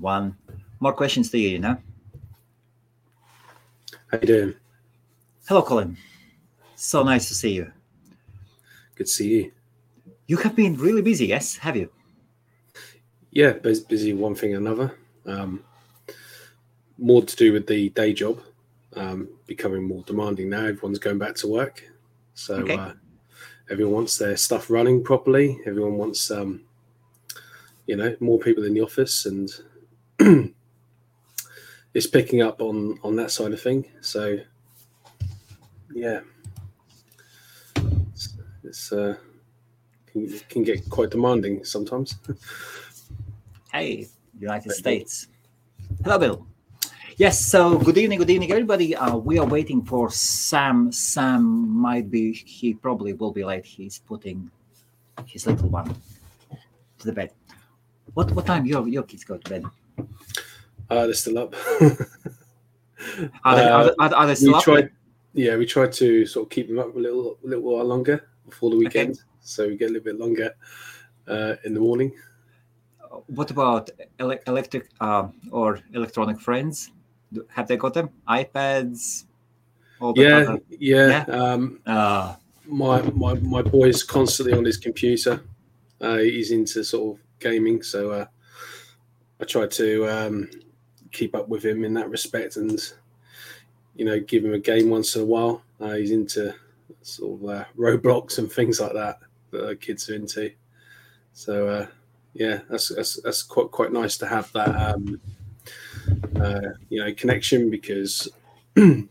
one. More questions to you, you know? How you doing? Hello, Colin. So nice to see you. Good to see you. You have been really busy, yes? Have you? Yeah, busy one thing or another. Um, more to do with the day job, um, becoming more demanding now. Everyone's going back to work, so Okay. uh, everyone wants their stuff running properly. Everyone wants, um, you know, more people in the office, and it's picking up on on that side of thing. So, yeah, it's, it's uh, can, can get quite demanding sometimes. Hey, United States. Hello, Bill. Yes, so good evening, good evening, everybody. Uh, we are waiting for Sam. Sam might be, he probably will be late. He's putting his little one to the bed. What what time your your kids go to bed? Uh, they're still up. Are they, are, Uh, they- are, are they we up? tried, yeah, we tried to sort of keep them up a little, a little while longer before the weekend, so we get a little bit longer uh, in the morning. What about ele- electric uh, or electronic friends? Have they got them? iPads? The Yeah, other- yeah. Um, Uh, my my my boy's constantly on his computer. Uh, he's into sort of gaming, so uh, I try to um, keep up with him in that respect, and you know, give him a game once in a while. Uh, he's into sort of uh, Roblox and things like that that kids are into. So uh, yeah, that's, that's that's quite quite nice to have that um, uh, you know connection because I,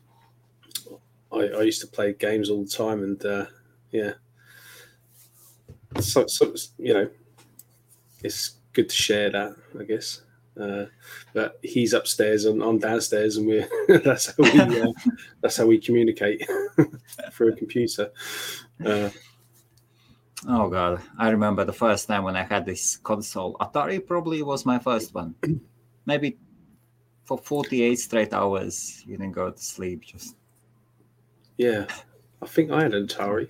I used to play games all the time, and uh, yeah, so, so you know, it's good to share that, I guess. Uh, but he's upstairs and I'm downstairs, and we're that's how we uh, that's how we communicate through a computer. Uh, Oh god, I remember the first time when I had this console. Atari probably was my first one. Maybe for 48 straight hours, you didn't go to sleep. Just yeah, I think I had an Atari.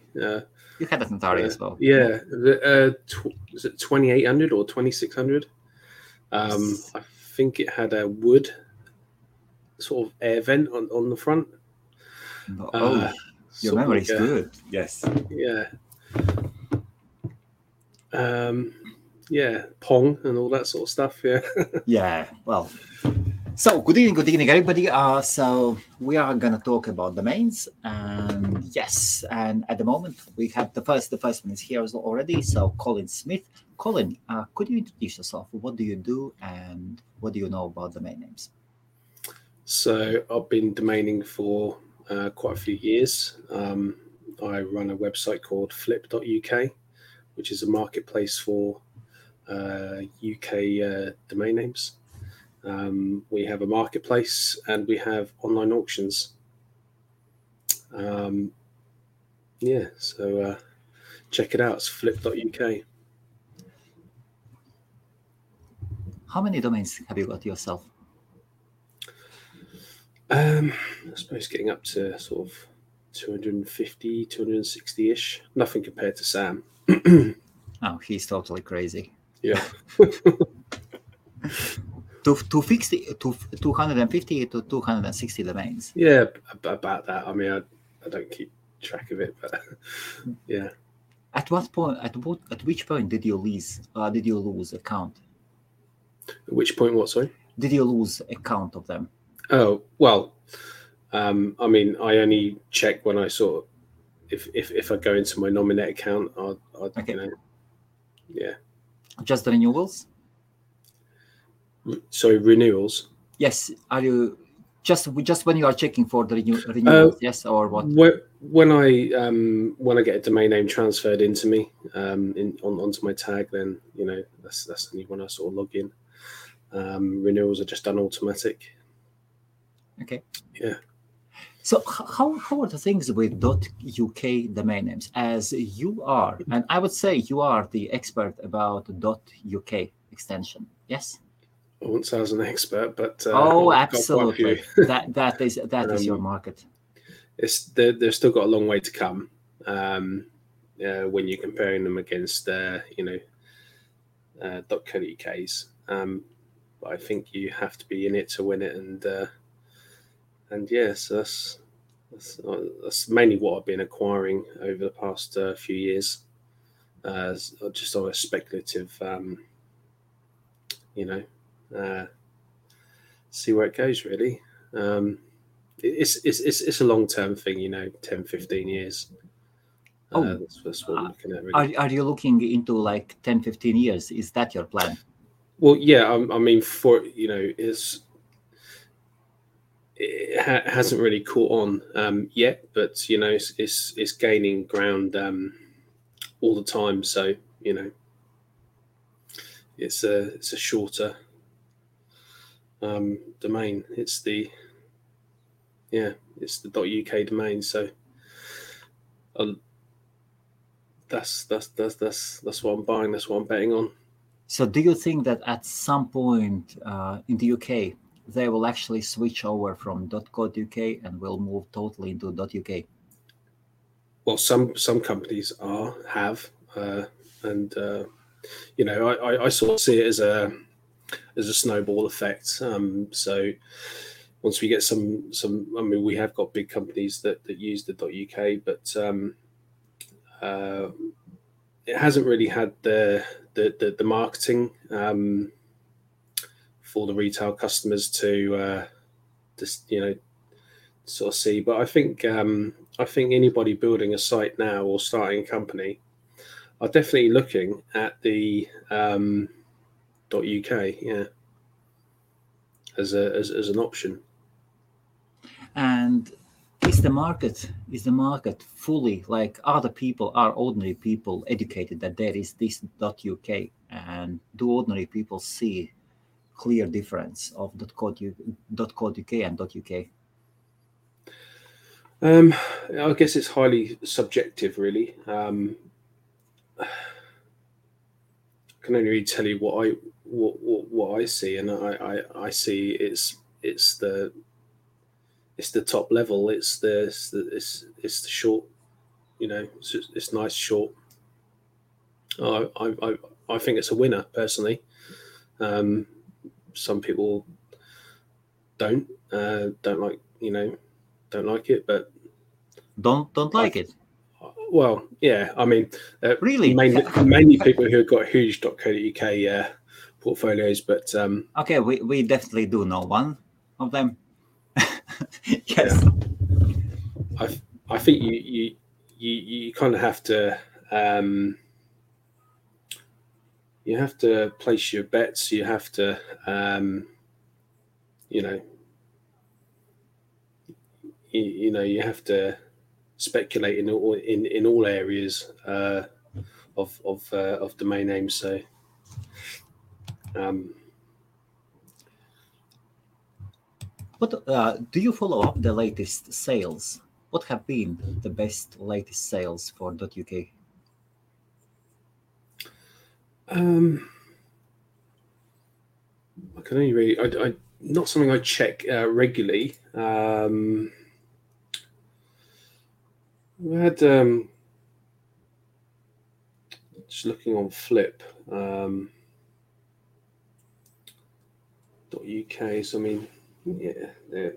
You had an Atari uh, as well. Yeah, the, uh, tw- is it twenty eight hundred or twenty six hundred? Um, I think it had a wood sort of air vent on, on the front. Oh, Uh, your sort of memory like is a- good. Yes. Yeah. Um, yeah, Pong and all that sort of stuff. Yeah. Yeah. Well. So good evening, good evening, everybody. Uh, so we are gonna talk about domains, and yes, and at the moment we have the first. The first one is here already. So Colin Smith. Colin, uh, could you introduce yourself? What do you do, and what do you know about domain names? So I've been domaining for uh, quite a few years. Um, I run a website called flip.uk, which is a marketplace for uh, UK uh, domain names. Um, we have a marketplace and we have online auctions. Um, yeah, so uh, check it out. It's flip.uk. How many domains have you got yourself? Um, I suppose getting up to sort of 250, 260 ish. Nothing compared to Sam. Oh, he's totally crazy. Yeah. To, to fix the to 250 to 260 domains. Yeah, about that. I mean, I, I don't keep track of it, but yeah. At what point? At what? At which point did you lose? Uh, did you lose account? At which point, what, sorry? Did you lose account of them? Oh, well, um, I mean, I only check when I sort of, if, if, if I go into my Nominet account, I'll, I'll Okay. you know, yeah. Just the renewals? Sorry, renewals. Yes. Are you just just when you are checking for the renew, renewals? yes, or what? Wh- When I um, when I get a domain name transferred into me um, in on, onto my tag, then you know that's that's only when I sort of log in. Um, renewals are just done automatic. Okay. Yeah. So how how are the things with .uk domain names? As you are, and I would say you are the expert about .uk extension. Yes. I won't say I was an expert, but uh, oh, I've got quite a few. absolutely. that that is that is your Um, market. It's they're, they've still got a long way to come um, uh, when you're comparing them against uh, you know uh, .co.uk's. Um, but I think you have to be in it to win it, and uh, and yes, yeah, so that's that's, that's mainly what I've been acquiring over the past uh, few years, uh, just on a speculative, um, you know, uh, see where it goes really. Um, it's, it's, it's, it's a long term thing, you know, 10, 15 years. Uh, oh, that's, that's what we're looking at. Really. Are, are you looking into like 10, 15 years? Is that your plan? Well, yeah, I, I mean, for, you know, it's, it ha- hasn't really caught on um, yet, but you know it's it's, it's gaining ground um, all the time. So you know it's a it's a shorter um, domain. It's the yeah, it's the .uk domain. So uh, that's that's that's that's that's what I'm buying. That's what I'm betting on. So, do you think that at some point uh, in the UK they will actually switch over from .co.uk and will move totally into .uk? Well, some some companies are have, uh, and uh, you know, I, I, sort of see it as a as a snowball effect. Um, so once we get some some, I mean, we have got big companies that that use the .uk, but um, uh, it hasn't really had the the the, the marketing. Um, for the retail customers to uh, just you know sort of see. But I think um, I think anybody building a site now or starting a company are definitely looking at the um, .uk, yeah, as a as, as an option. And is the market is the market fully like other people are ordinary people educated that there is this .uk and do ordinary people see clear difference of .co.uk and .uk? Um, I guess it's highly subjective, really. Um, I can only really tell you what I what, what, what I see, and I, I, I see it's it's the it's the top level. It's the it's the, it's, it's the short, you know, it's, it's nice short. I, I I think it's a winner personally. Um, some people don't uh, don't like you know don't like it, but don't don't like I, it. Well, yeah, I mean, uh, really, mainly, mainly people who have got huge .co.uk uh, portfolios, but um, okay, we, we definitely do know one of them. yes, yeah. I I think you you you, you kind of have to um, you have to place your bets. You have to, um, you know, you, you, know, you have to speculate in all in, in all areas uh, of of uh, of domain names. So, um, what uh, do you follow up the latest sales? What have been the best latest sales for .uk? Um, I can only really, I, I not something I check uh, regularly. Um, we had um, just looking on Flip um, .uk. So I mean, yeah,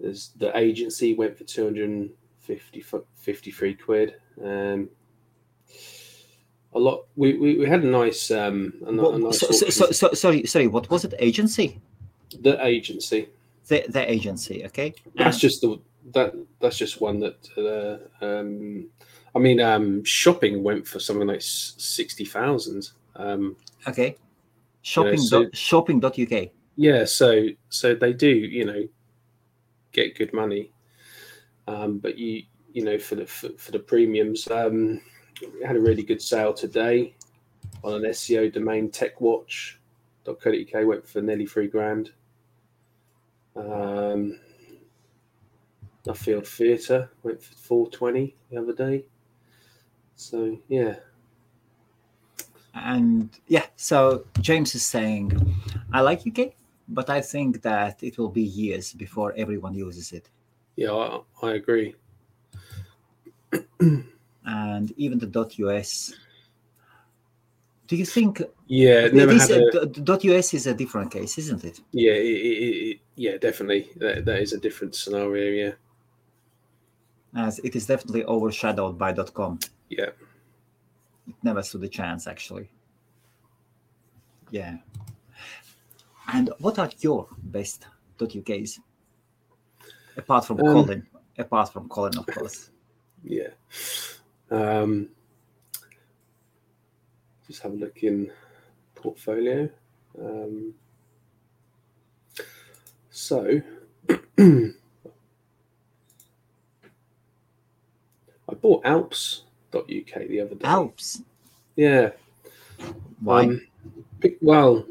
there's the agency went for 250 53 quid. Um, a lot. We, we, we had a nice um a, a nice so, so, so, sorry sorry what was it agency? The agency. The the agency. Okay. That's just the that that's just one that uh, um I mean um shopping went for something like sixty thousand. Um, okay. Shopping you know, so, shopping.uk. Yeah, so so they do you know get good money, um, but you you know for the for, for the premiums um we had a really good sale today on an SEO domain techwatch.co.uk went for nearly three grand. Um, Nuffield Theatre went for 420 the other day. So, yeah. And yeah, so James is saying, I like UK, but I think that it will be years before everyone uses it. Yeah, I, I agree. and even the .us Do you think Yeah, never this had a, .us is a different case, isn't it? yeah, it, it, yeah, definitely. That, that is a different scenario. Yeah, As it is definitely overshadowed by .com. yeah. It never stood a chance, actually. Yeah. And what are your best dot .uk's? Apart from Um, Colin. Apart from Colin, of course. Yeah. Um, just have a look in portfolio. Um, so, I bought Alps.uk the other day. Alps. Yeah. Why? Um, well,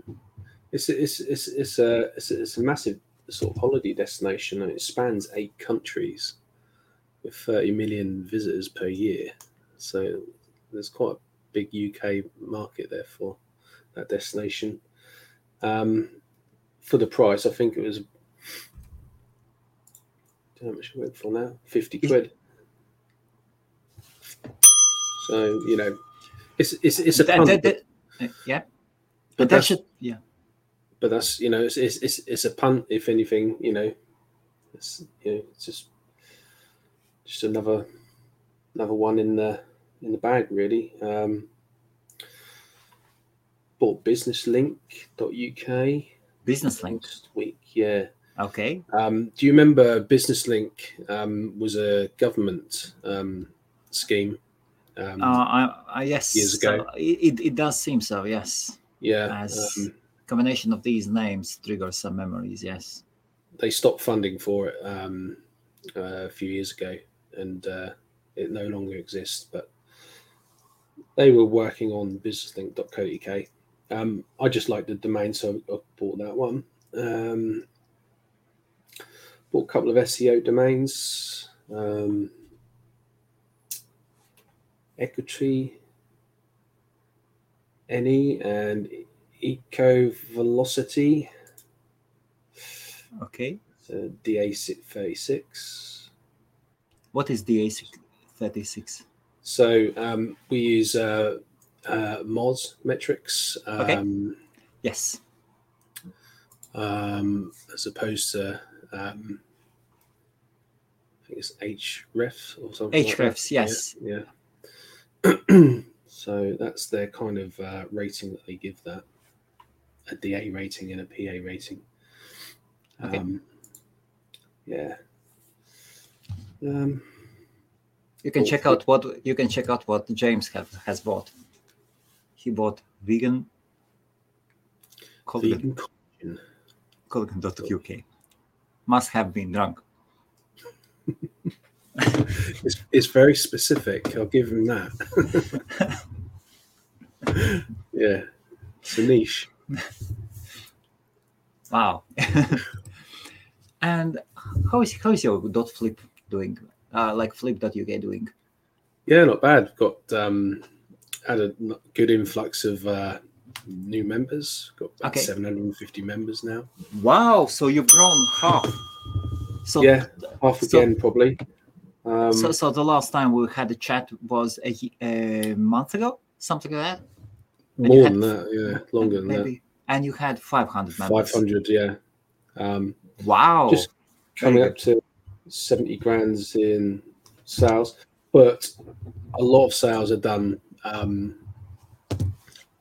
it's it's it's it's a it's a, it's a massive sort of holiday destination, and it spans eight countries with 30 million visitors per year. So there's quite a big UK market there for that destination. Um, for the price, I think it was. How much it went for now? Fifty quid. So you know, it's it's it's a punt, that- that- yeah. but But that that's should, yeah. but that's you know it's it's it's, it's a punt if anything you know it's you know it's just just another another one in the in the bag really um bought businesslink.uk Business link. last week yeah Okay. um do you remember businesslink um was a government um scheme um Uh, I, I, yes. Years ago. so it, it does seem so, yes. yeah As um, combination of these names triggers some memories, yes. they stopped funding for it um, uh, a few years ago, and uh, it no longer exists. But they were working on businesslink.co.uk. Um, I just like the domain, so I bought that one. Um, bought a couple of SEO domains. Um, Equity, Any, and Eco Velocity. Okay. So DA36. What is the ASIC 36? So um, we use uh, uh, metrics Okay. um, Yes. um, as opposed to um, I think it's href or something. like. Ahrefs, yes. Yeah. yeah. So that's their kind of uh, rating that they give that a DA rating and a PA rating. Okay. Um, yeah. Um, You can Cool. check out what you can check out what James have, has bought. He bought vegan vegan collagen. Colgan.uk. Must have been drunk. It's, it's very specific. I'll give him that. yeah, it's a niche. Wow. and how is how is your dot flip doing? Uh, like flip.uk doing? Yeah, not bad. Got um, had a good influx of uh, new members. Got about Okay. 750 members now. Wow, so you've grown half. So yeah, half so- again probably. Um, so, so the last time we had a chat was a, a month ago, something like that. and more than that, yeah, longer than Maybe. And you had 500 members. 500, yeah. Um, Wow. Just coming up to 70 grands in sales, but a lot of sales are done um,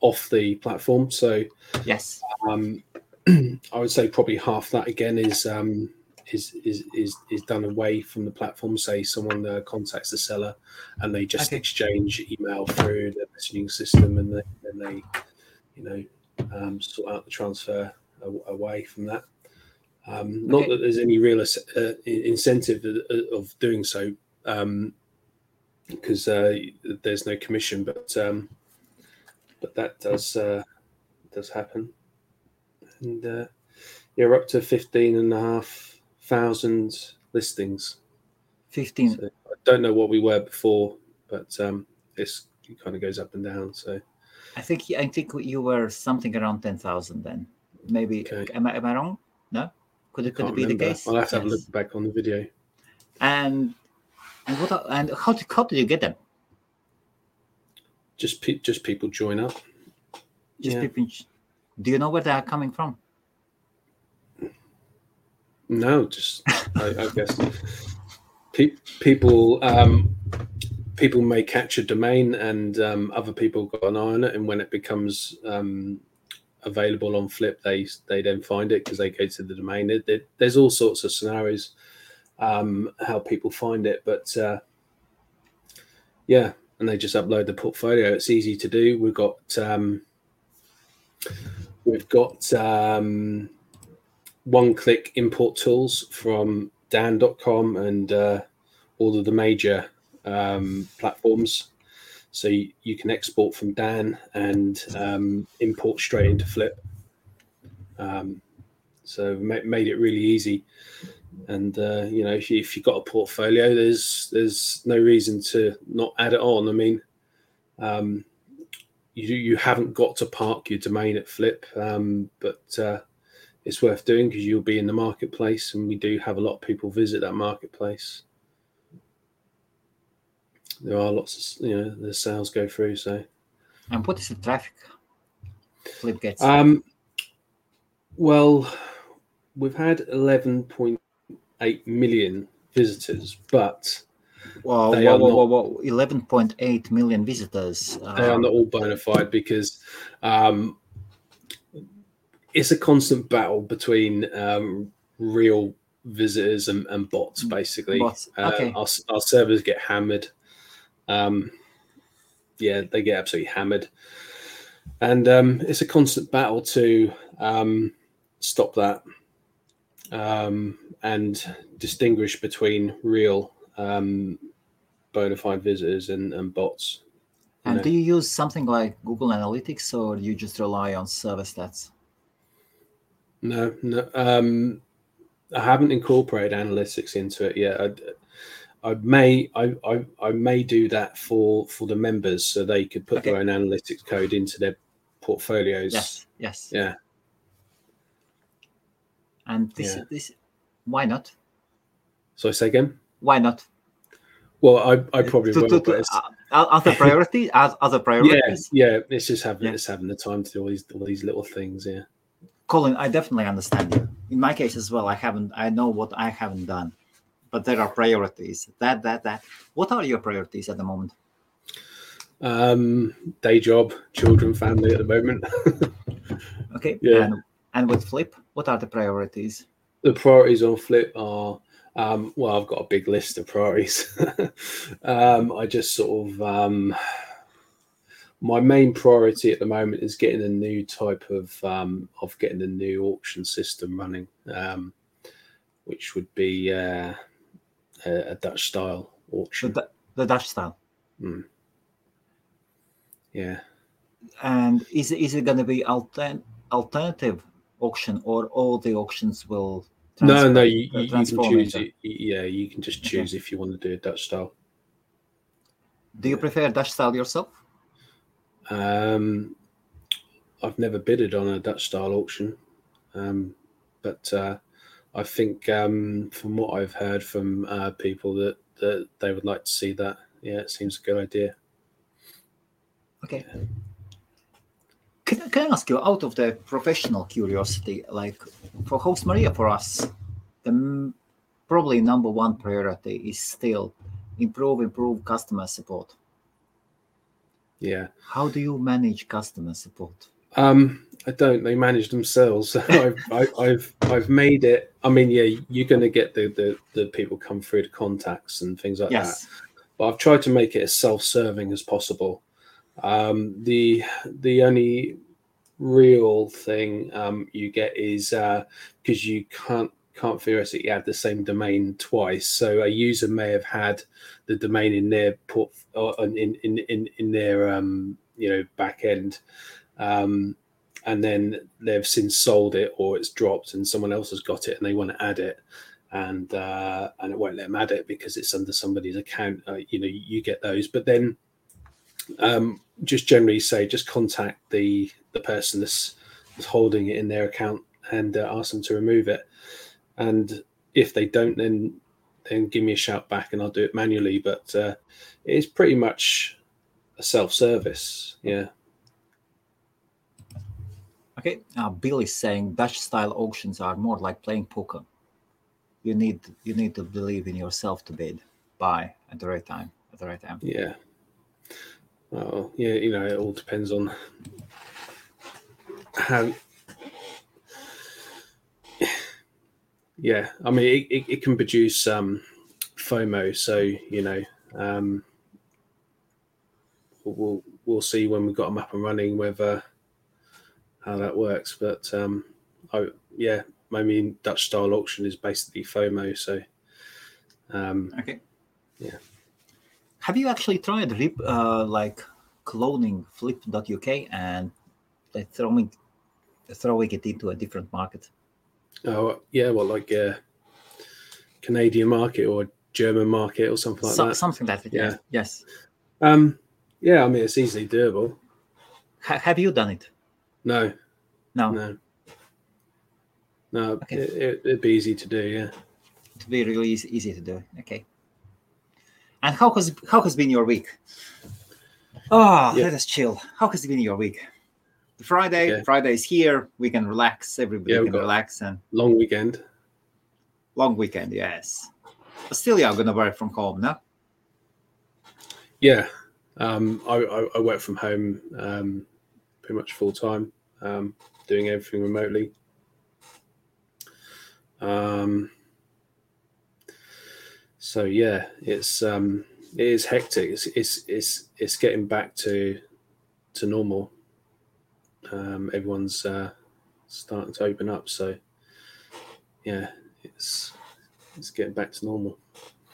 off the platform. So yes. um, I would say probably half that again is um, is, is is is done away from the platform. Say someone uh, contacts the seller and they just Okay. exchange email through the messaging system, and they, then they you know um, sort out the transfer away from that. Um, not Okay. that there's any real uh, incentive of- doing so, um, because uh, there's no commission, but um, but that does uh, does happen, and uh, you're up to fifteen and a half thousand listings. 15. So I don't know what we were before, but um, this kind of goes up and down. So I think I think you were something around 10,000 then. Maybe. Okay. Am, I, am I wrong? No? Could it, could it be the case? I'll have to have a look back on the video. And and what and how did, how did you get them? Just pe- just people join up. Just Yeah. people. Do you know where they are coming from? No, just I, I guess pe- people um, people may catch a domain, and um, other people got an eye on it, and when it becomes um, available on Flip, they they then find it because they go to the domain. There- there- there's all sorts of scenarios um, how people find it, but uh, yeah, and they just upload the portfolio. It's easy to do. We've got um, we've got um, one click import tools from dan.com and uh, all of the major um, platforms. So you, you can export from Dan and um, import straight into Flip. Um, so ma- made it really easy. And uh, you know, if, you, you've got a portfolio, there's there's no reason to not add it on. I mean, um, you you haven't got to park your domain at Flip, um, but uh, it's worth doing because you'll be in the marketplace, and we do have a lot of people visit that marketplace. There are lots of you know the sales go through. So And what is the traffic Flip gets? um, well, we've had eleven point eight million visitors, but Whoa, whoa, whoa, whoa, whoa, 11.8 million visitors. they are Uh, not all bona fide because um, it's a constant battle between um, real visitors and, and bots. Basically, Bots, Uh, our, our servers get hammered. Um, yeah, they get absolutely hammered, and um, it's a constant battle to um, stop that um, and distinguish between real um, bona fide visitors and, and bots. and know. do you use something like Google Analytics or do you just rely on server stats? No, no. Um, I haven't incorporated analytics into it yet. I, I may, I, I, I may do that for for the members, so they could put their own analytics code into their portfolios. Yes, yes. Yeah. And this, Yeah. this, why not? So I say again. Why not? Well, I, I probably To- will. to- but to- it's- uh, other priority, oth- other yeah, priorities. yeah. It's just having Yeah. it's having the time to do all these all these little things. Yeah. Colin, I definitely understand you. In my case as well, I haven't. I know what I haven't done, but there are priorities. That, that, that. What are your priorities at the moment? Um, day job, children, family at the moment. Okay. Yeah. And, and with Flip, what are the priorities? the priorities on Flip are um, well, I've got a big list of priorities. um, I just sort of um, my main priority at the moment is getting a new type of um, of getting a new auction system running, um, which would be uh, a, a Dutch style auction. Du- the Dutch style. Yeah. And is is it going to be altern- alternative auction, or all the auctions will? No, transfer- no, you, uh, you, can choose. it. Yeah, you can just Okay. choose if you want to do a Dutch style. Do you prefer Dutch style yourself? Um, I've never bidded on a Dutch style auction, um, but uh, I think um, from what I've heard from uh, people that, that they would like to see that. Yeah, it seems a good idea. Okay. Can, can I ask you, out of the professional curiosity, like for Host Mania, for us, the m- probably number one priority is still improve, improve customer support. Yeah. How do you manage customer support? Um, I don't. They manage themselves. I've, I, I've I've made it. I mean, yeah, you're going to get the, the the people come through to contacts and things like that. Yes. but I've tried to make it as self-serving as possible. Um, the the only real thing um, you get is because you can't can't theoretically add the same domain twice. So a user may have had the domain in their port or in in in in their um, you know back end. Um, and then they've since sold it or it's dropped and someone else has got it and they want to add it and uh, and it won't let them add it because it's under somebody's account. Uh, you know, you get those, but then um, just generally say just contact the the person that's, that's holding it in their account and uh, ask them to remove it. And if they don't, then then give me a shout back and I'll do it manually. But uh, it's pretty much a self service. Yeah. Okay, uh, Bill is saying Dutch style auctions are more like playing poker. You need you need to believe in yourself to bid, buy at the right time, at the right time. Yeah. Well, yeah, you know, it all depends on how. Yeah, I mean, it, it, can produce um, FOMO, so you know, um, we'll we'll see when we've got them up and running whether how that works. But um, I, yeah, I mean, Dutch style auction is basically FOMO, so um, Okay. Yeah. Have you actually tried rip uh, like cloning flip.uk and throwing throwing it into a different market? Oh yeah, well, like uh, Canadian market or German market or something like So- that. Something like that. Yeah. Yes. Um, yeah, I mean, it's easily doable. Ha- have you done it? No, No. no, no. Okay. It, it, it'd be easy to do. Yeah. To be really easy, easy to do. Okay. And how has how has been your week? Oh, Yeah. let us chill. How has it been your week? Friday, Yeah. Friday is here. We can relax. Everybody Yeah, can relax and Long weekend. long weekend. Yes. But still, you're gonna work from home, no? Yeah, um, I, I, I work from home um, pretty much full time, um, doing everything remotely. Um, so yeah, it's um, it is hectic. It's, it's it's it's getting back to to normal. Um, everyone's uh, starting to open up, so yeah, it's it's getting back to normal.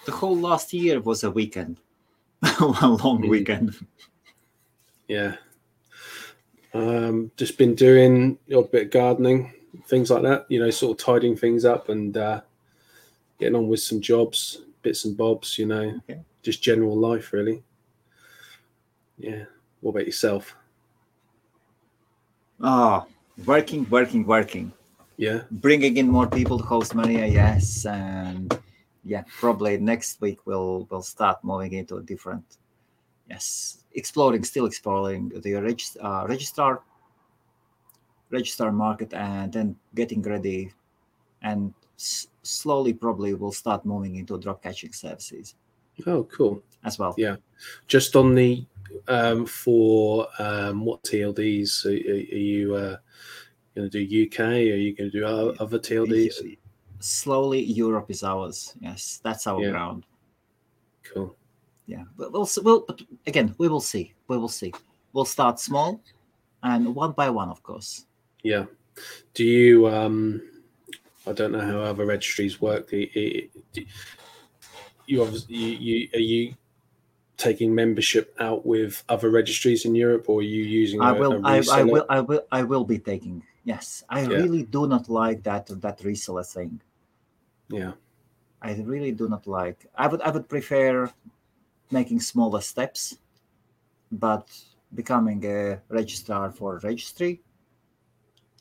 The whole last year was a weekend, a long Mm. weekend. Yeah. Um, just been doing a bit of gardening, things like that, you know, sort of tidying things up and uh, getting on with some jobs, bits and bobs, you know, Okay. just general life, really. Yeah. What about yourself? Ah, working, working, working. Yeah. Bringing in more people to host Mania, yes, and yeah, probably next week we'll we'll start moving into a different, yes, exploring, still exploring the regis- uh, registrar, registrar market, and then getting ready, and s- slowly probably we'll start moving into drop catching services Oh, cool. as well. Yeah. Just on the, um, for um, what TLDs are, are you uh, going to do UK? Are you going to do other TLDs? Slowly, Europe is ours. Yes, that's our Yeah. ground. Cool. yeah but we'll, we'll but again we will see we will see we'll start small and one by one of course Yeah. Do you? Um, I don't know how other registries work. Do you, do you, obviously, you, you are you taking membership out with other registries in Europe, or are you using? i a- will a I, will i will i will be taking yes i Yeah. really do not like that that reseller thing Yeah. i really do not like i would i would prefer making smaller steps but becoming a registrar for a registry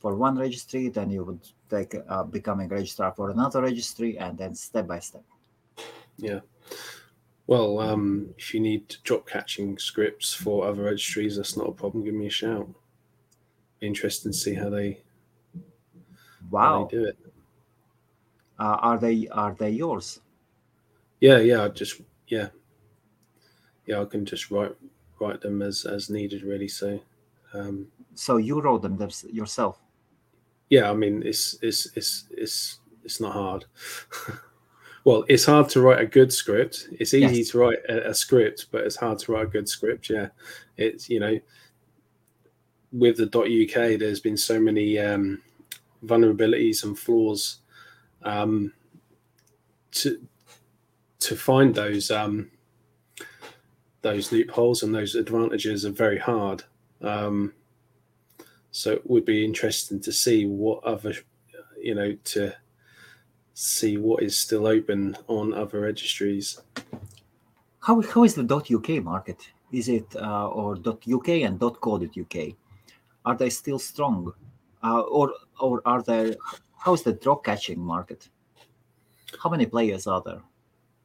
for one registry then you would take uh, becoming a registrar for another registry and then step by step Yeah. Well, um, if you need drop catching scripts for other registries, that's not a problem. Give me a shout. Be interested to see how they how wow they do it. uh, are they are they yours Yeah, yeah. I just yeah, yeah. I can just write write them as as needed, really. So. Um, So you wrote them yourself. yeah i mean it's it's it's it's it's not hard well it's hard to write a good script. It's easy Yes. to write a, a script but it's hard to write a good script yeah. It's you know with the uk there's been so many um vulnerabilities and flaws um to to find those um those loopholes and those advantages are very hard. Um so it would be interesting to see what other, you know, to see what is still open on other registries. How how is the .uk market? Is it uh, or .uk and .co.uk? Are they still strong, uh, or or are there? How is the drop catching market? How many players are there?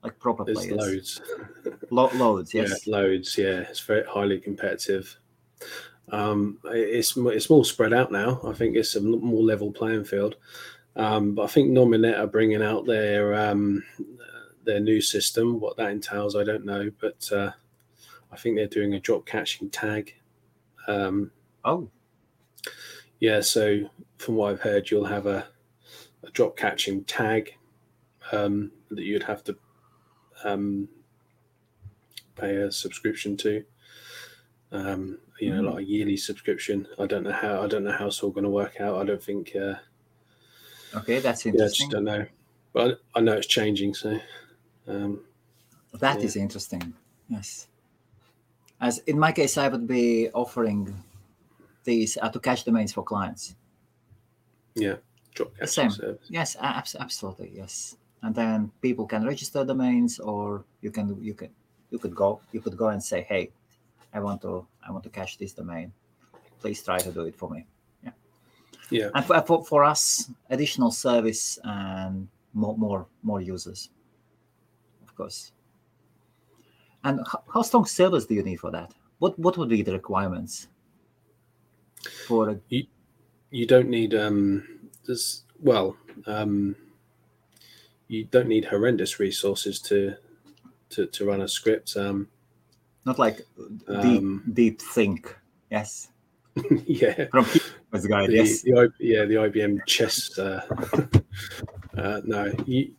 Like proper There's players? loads. Lo- loads. Yes. Yeah, loads. Yeah, it's very highly competitive. Um, it's it's more spread out now. I think it's a more level playing field. Um, but I think Nominet are bringing out their um, their new system. What that entails, I don't know, but uh, I think they're doing a drop catching tag. Um, oh, yeah. So from what I've heard, you'll have a, a drop catching tag um, that you'd have to um, pay a subscription to. Um, you know, mm-hmm. like a yearly subscription. I don't know how. I don't know how it's all going to work out. I don't think. Uh, okay, that's interesting. Yeah, I just don't know, but I know it's changing. So um, that yeah. is interesting. Yes. As in my case, I would be offering these uh, to cache domains for clients. Yeah, drop Same. Service. Yes, absolutely. Yes, and then people can register domains, or you can you can you could go you could go and say, hey, I want to I want to cache this domain. Please try to do it for me. Yeah. And for, for, for us, additional service and more more more users of course. And how, how strong servers do you need for that? What what would be the requirements for a... you? You don't need um. This well um. You don't need horrendous resources to to, to run a script. Um, Not like deep um, deep think. Yes. yeah. From the guy. The, yes. The, yeah, the IBM chess. Uh, uh, no, you,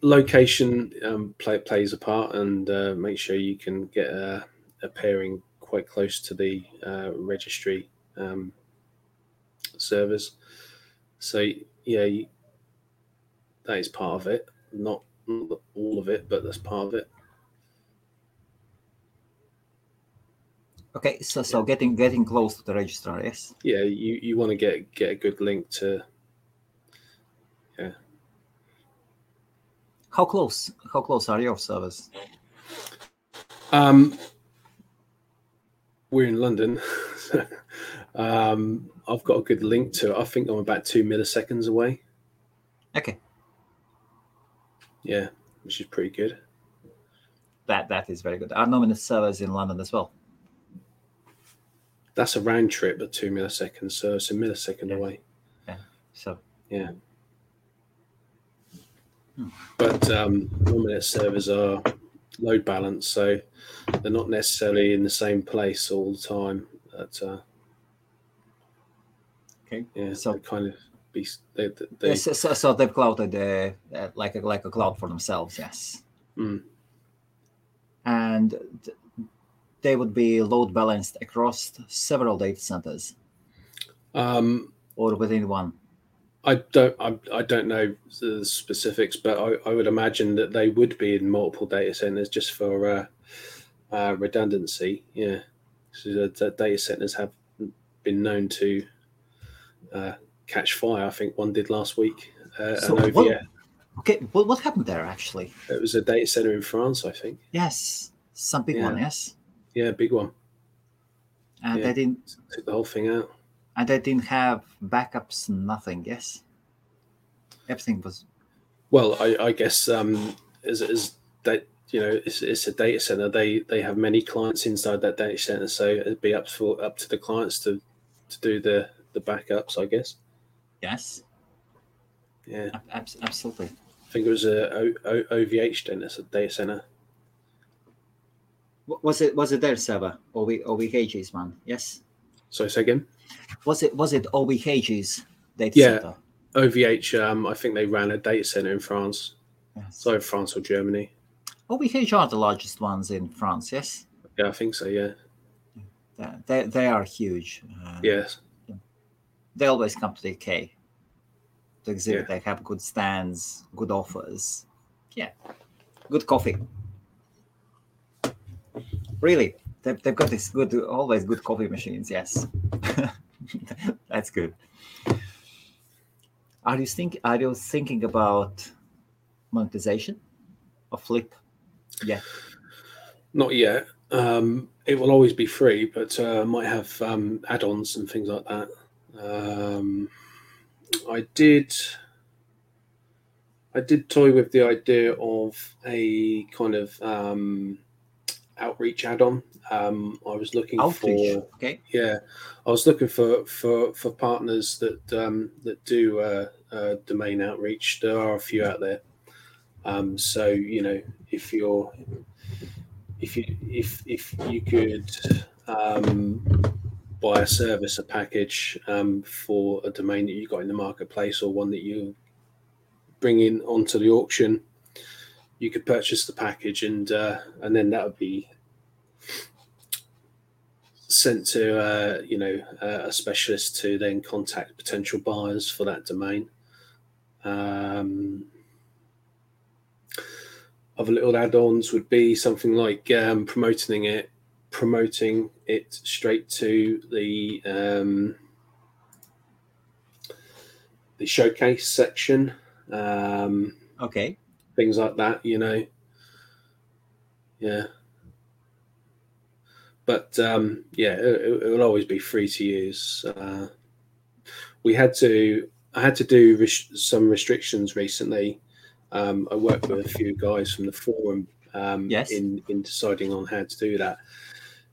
location um, play, plays a part, and uh, make sure you can get a, a pairing quite close to the uh, registry um, servers. So yeah, you, that is part of it. Not, not all of it, but that's part of it. Okay, so so getting getting close to the registrar, yes. Yeah, you, you want to get get a good link to Yeah. How close? How close are your servers? Um, we're in London. so, um, I've got a good link to it. I think I'm about two milliseconds away. Okay. Yeah, which is pretty good. That that is very good. Are Nominet servers in London as well? That's a round trip at two milliseconds, so it's a millisecond yeah. away. Yeah. So. Yeah. But um, Nominet servers are load balanced, so they're not necessarily in the same place all the time. But, uh, okay. Yeah, so kind of be they, they, yes, so, so, they've clouded uh, uh, like a, like a cloud for themselves. Yes. Mm. And they would be load balanced across several data centers. Um, or within one. I don't I, I don't know the specifics, but I, I would imagine that they would be in multiple data centers just for uh, uh, redundancy. Yeah, so the, data centers have been known to uh, catch fire. I think one did last week. Uh, so what, okay, what, what happened there actually? It was a data center in France, I think. Yes, some big yeah. one. Yes. Yeah, big one. And yeah, they didn't took the whole thing out and they didn't have backups, nothing. Yes, everything was. Well, I, I guess um, as, as that you know, it's, it's, a data center. They they have many clients inside that data center, so it'd be up for up to the clients to to do the the backups. I guess. Yes. Yeah. absolutely. I think it was a o, o, OVH data center. Was it was it their server or we one? Yes. Sorry, say again. Was it was it OVH's data yeah, center? OVH. Um, I think they ran a data center in France. Yes. So France or Germany. OVH are the largest ones in France. Yes. Yeah, I think so. Yeah. They they are huge. Uh, yes. They always come to the UK to exhibit. Yeah. They have good stands, good offers. Yeah, good coffee. Really, they've, they've got this good, always good coffee machines. Yes. That's good. Are you think are you thinking about monetization of Flip? Yeah. Not yet. Um, it will always be free, but uh, might have um, add-ons and things like that. Um, I did. I did toy with the idea of a kind of um, outreach add-on. Um, I was looking Outreach. for Okay. yeah, I was looking for for for partners that um, that do uh, uh, domain outreach. There are a few out there. Um, so you know, if you're if you if if you could um, buy a service, a package um, for a domain that you got in the marketplace or one that you bring in onto the auction, you could purchase the package and uh, and then that would be sent to uh, you know uh, a specialist to then contact potential buyers for that domain. Um, other little add-ons would be something like um, promoting it, promoting it straight to the um, the showcase section, um, Okay. things like that. You know, yeah. But um, yeah, it, it will always be free to use. Uh, we had to, I had to do res- some restrictions recently. Um, I worked with a few guys from the forum um, Yes. in in deciding on how to do that.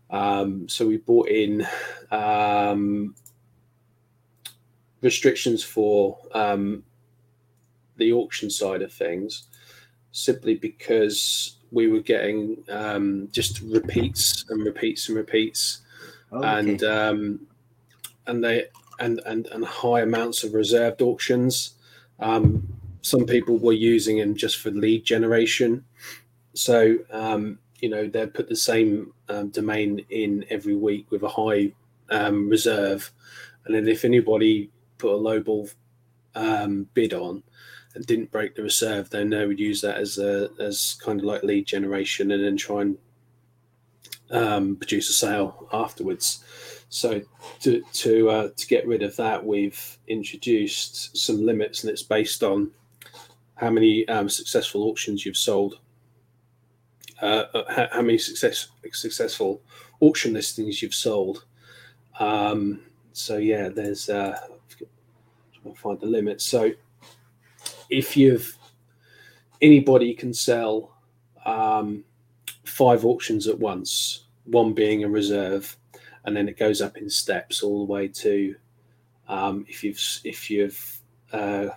Um, so we brought in um, restrictions for um, the auction side of things, simply because we were getting um, just repeats and repeats and repeats, Okay. and um, and they and, and and high amounts of reserved auctions. Um, some people were using them just for lead generation, so um, you know they put the same um, domain in every week with a high um, reserve, and then if anybody put a lowball um, bid on and didn't break the reserve, then they would use that as a as kind of like lead generation, and then try and um, produce a sale afterwards. So to to uh, to get rid of that, we've introduced some limits, and it's based on how many um, successful auctions you've sold, uh, uh, how, how many success successful auction listings you've sold. Um, so yeah, there's uh, find the limits. So if you've anybody can sell um, five auctions at once, one being a reserve, and then it goes up in steps all the way to um, if you've if you've uh,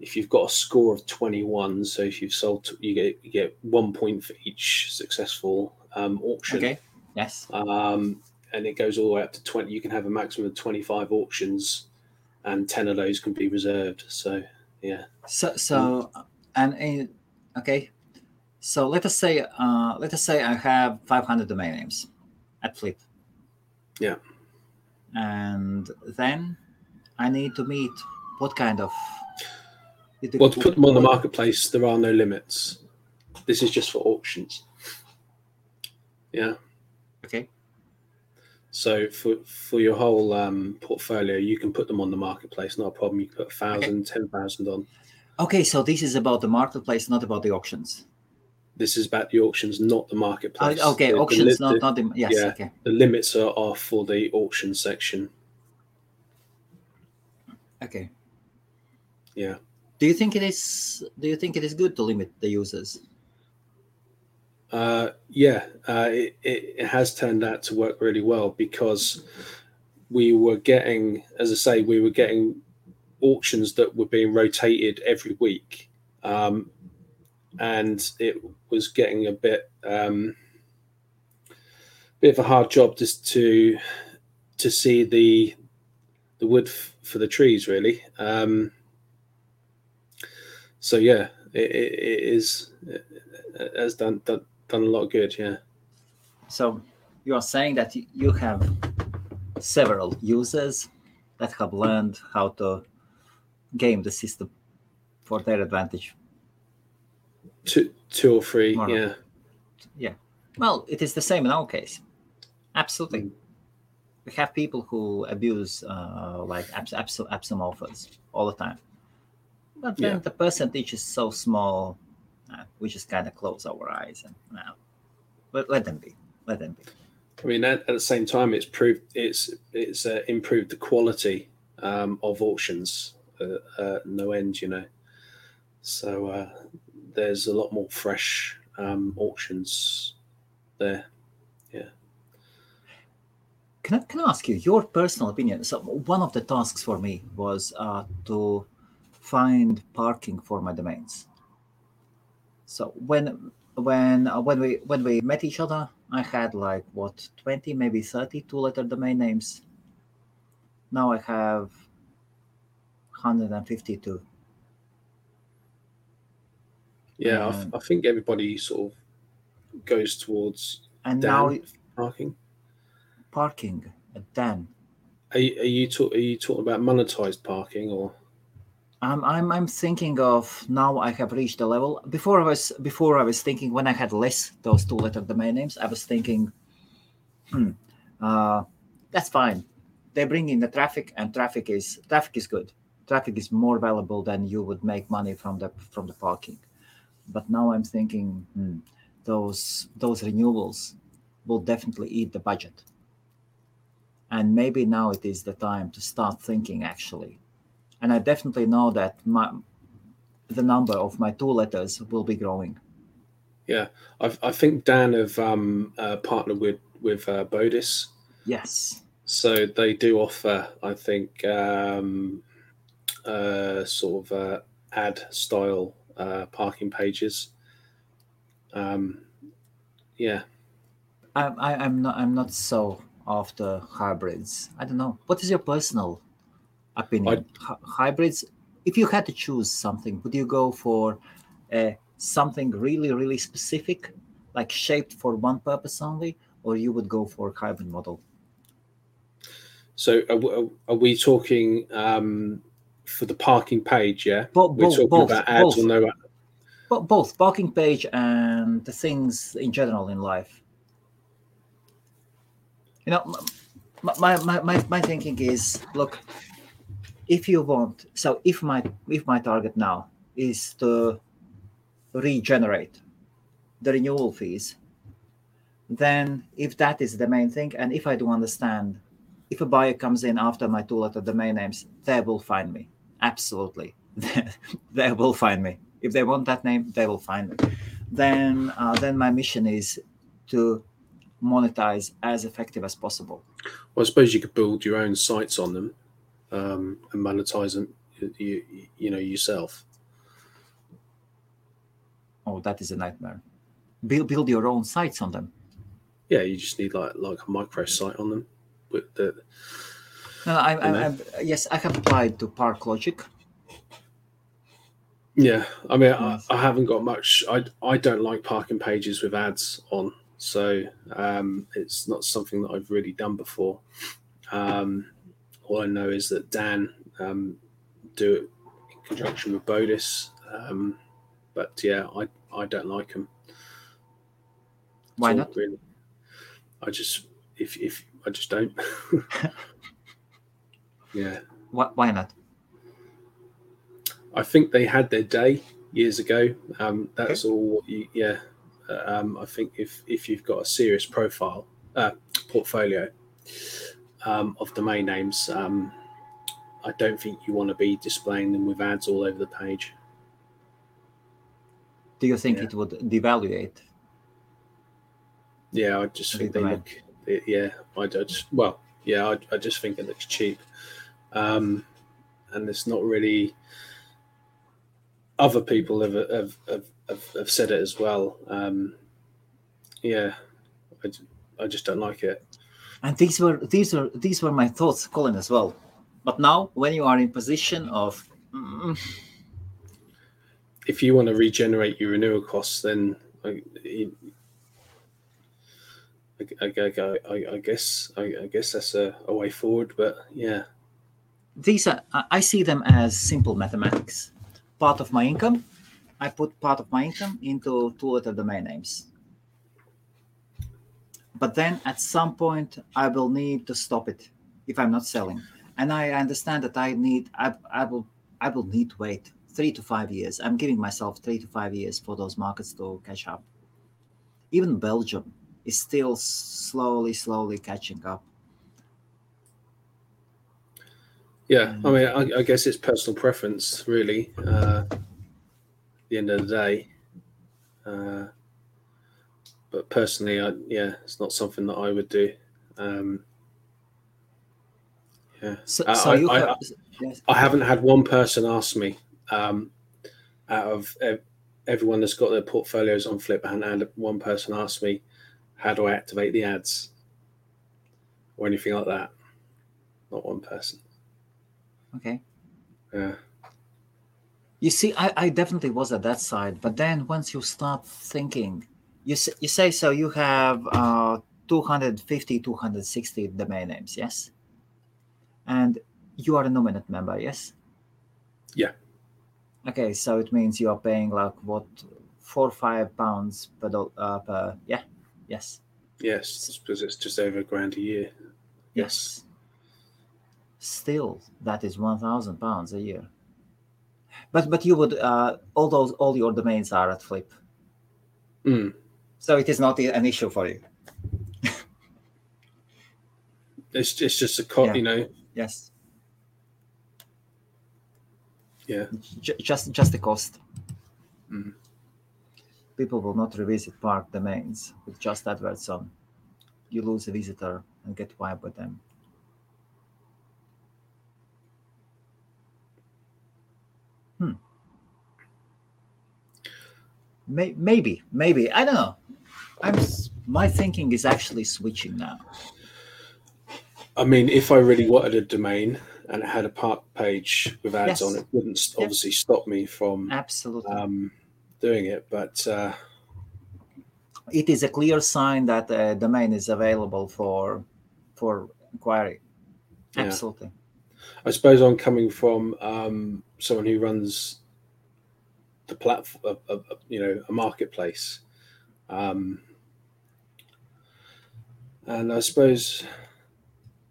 if you've got a score of 21 so if you've sold you get you get one point for each successful um, auction okay. Yes. um, and it goes all the way up to 20 you can have a maximum of 25 auctions and 10 of those can be reserved so yeah So so and in, okay. So let us say uh, let us say I have 500 domain names at Flip. Yeah. And then I need to meet what kind of well to put them on the marketplace there are no limits this is just for auctions yeah Okay. So for for your whole um, portfolio, you can put them on the marketplace, not a problem. You can put a thousand, ten thousand on. Okay, so this is about the marketplace, not about the auctions. This is about the auctions, not the Uh, marketplace. okay, The- the auctions, li- not the, not the yes. yeah. Okay. the limits are, are for the auction section. Okay. Yeah. Do you think it is? Do you think it is good to limit the users? Uh, yeah, uh, it, it, has turned out to work really well because we were getting, as I say, we were getting auctions that were being rotated every week. Um, and it was getting a bit, um, bit of a hard job just to, to see the, the wood f- for the trees really. Um, so yeah, it, it, it is, it has done, done, done a lot of good. Yeah. So you are saying that you have several users that have learned how to game the system for their advantage. two two or three More. yeah Well, it is the same in our case. Absolutely. Mm. We have people who abuse uh, like abs- abs- offers all the time. But then Yeah. the percentage is so small, uh, we just kind of close our eyes and now let, let them be. Let them be. i mean at, at the same time it's proved it's it's uh, improved the quality um, of auctions uh, uh, no end you know so uh, there's a lot more fresh um, auctions there. Yeah. Can I, can I ask you your personal opinion? So one of the tasks for me was uh, to find parking for my domains. So when when uh, when we when we met each other, I had like what twenty, maybe thirty two-letter domain names. Now I have hundred and fifty-two. Yeah, I, I think everybody sort of goes towards And now parking. parking at Dan. Are you, are you talk, are you talking about monetized parking or I'm I'm I'm thinking of now I have reached the level. Before I was before I was thinking when I had less those two letter domain names, I was thinking, hmm, uh, that's fine. They bring in the traffic and traffic is traffic is good. Traffic is more valuable than you would make money from the from the parking. But now I'm thinking hmm, those those renewals will definitely eat the budget. And maybe now it is the time to start thinking actually and I definitely know that my the number of my two letters will be growing. yeah? I, I think Dan have um, uh, partnered with with uh, Bodis, Yes, so they do offer I think um, uh, sort of uh, ad style uh, parking pages. Um, yeah, I, I, I'm not. I'm not so after hybrids. I don't know. What is your personal opinion? Hy- hybrids. If you had to choose something, would you go for uh, something really, really specific, like shaped for one purpose only, or you would go for a hybrid model? So are, we- are we talking um, for the parking page? Yeah, Bo- we're both, talking both, about ads both. or no? Bo- both parking page and the things in general in life you know my, my, my, my thinking is look if you want so if my if my target now is to regenerate the renewal fees then if that is the main thing and if i do understand if a buyer comes in after my two letter domain names they will find me. Absolutely. They will find me. If they want that name they will find me. Then uh, then my mission is to monetize as effective as possible. Well, I suppose you could build your own sites on them um, and monetize them, you, you, know, yourself. oh that is a nightmare build, build your own sites on them Yeah, you just need like like a micro site on them. With the no, I, I, I, yes i have applied to park logic yeah, I mean, I, I haven't got much. I I don't like parking pages with ads on, so um, it's not something that I've really done before. Um, all I know is that Dan um, do it in conjunction with Bodis, um, but yeah, I I don't like them. why not Really, I just if if I just don't. yeah, why, why not I think they had their day years ago. Um, that's all. What you, yeah, Uh, um, I think if if you've got a serious profile uh, portfolio um, of domain names, um, I don't think you want to be displaying them with ads all over the page. do you think Yeah. it would devaluate Yeah, I just think they look. it- Yeah, I, I just well, yeah, I, I just think it looks cheap, um, and it's not really. Other people have have, have, have, have said it as well. Um, yeah, I just don't like it. And these were these were these were my thoughts colin as well. But now when you are in position of mm, If you want to regenerate your renewal costs, then I, I, I, I, I guess I, I guess that's a, a way forward. But yeah, these are I- see them as simple mathematics. Part of my income i put part of my income into two letter domain names but then at some point i will need to stop it if i'm not selling and i understand that i need i, I will i will need to wait three to five years i'm giving myself three to five years for those markets to catch up even belgium is still slowly slowly catching up Yeah, I Mm. mean, I, I guess it's personal preference, really. Uh, at the end of the day, uh, but personally, I yeah, it's not something that I would do. Um, yeah, So, Uh, so I- I- yes. I haven't had one person ask me um, out of ev- everyone that's got their portfolios on Flip. and had one person ask me how do I activate the ads or anything like that. Not one person. okay. Yeah. You see, I, I definitely was at that side, but then once you start thinking, you say, you say so you have uh, 250, 260 domain names, yes? And you are a Nominet member, yes? Yeah. Okay, so it means you are paying like what, four or five pounds per, uh, per yeah, yes, Yes, because it's just over a grand a year. yes. Still, that is 1,000 pounds a year. But but you would uh, all those all your domains are at Flip. Mm. So it is not an issue for you. It's it's just a co- Yeah. you know. Yes. Yeah. J- just just the cost. Mm. People will not revisit park domains with just adverts on. You lose a visitor and get wiped with them. Hmm. May- maybe, maybe I don't know. I'm my thinking is actually switching now. I mean, if I really wanted a domain and it had a part page with ads Yes. on, it wouldn't Yeah. obviously stop me from Absolutely. um, doing it. But uh, it is a clear sign that a domain is available for for inquiry. Yeah. Absolutely. I suppose I'm coming from um, someone who runs the platform, uh, uh, you know, a marketplace. Um, and I suppose,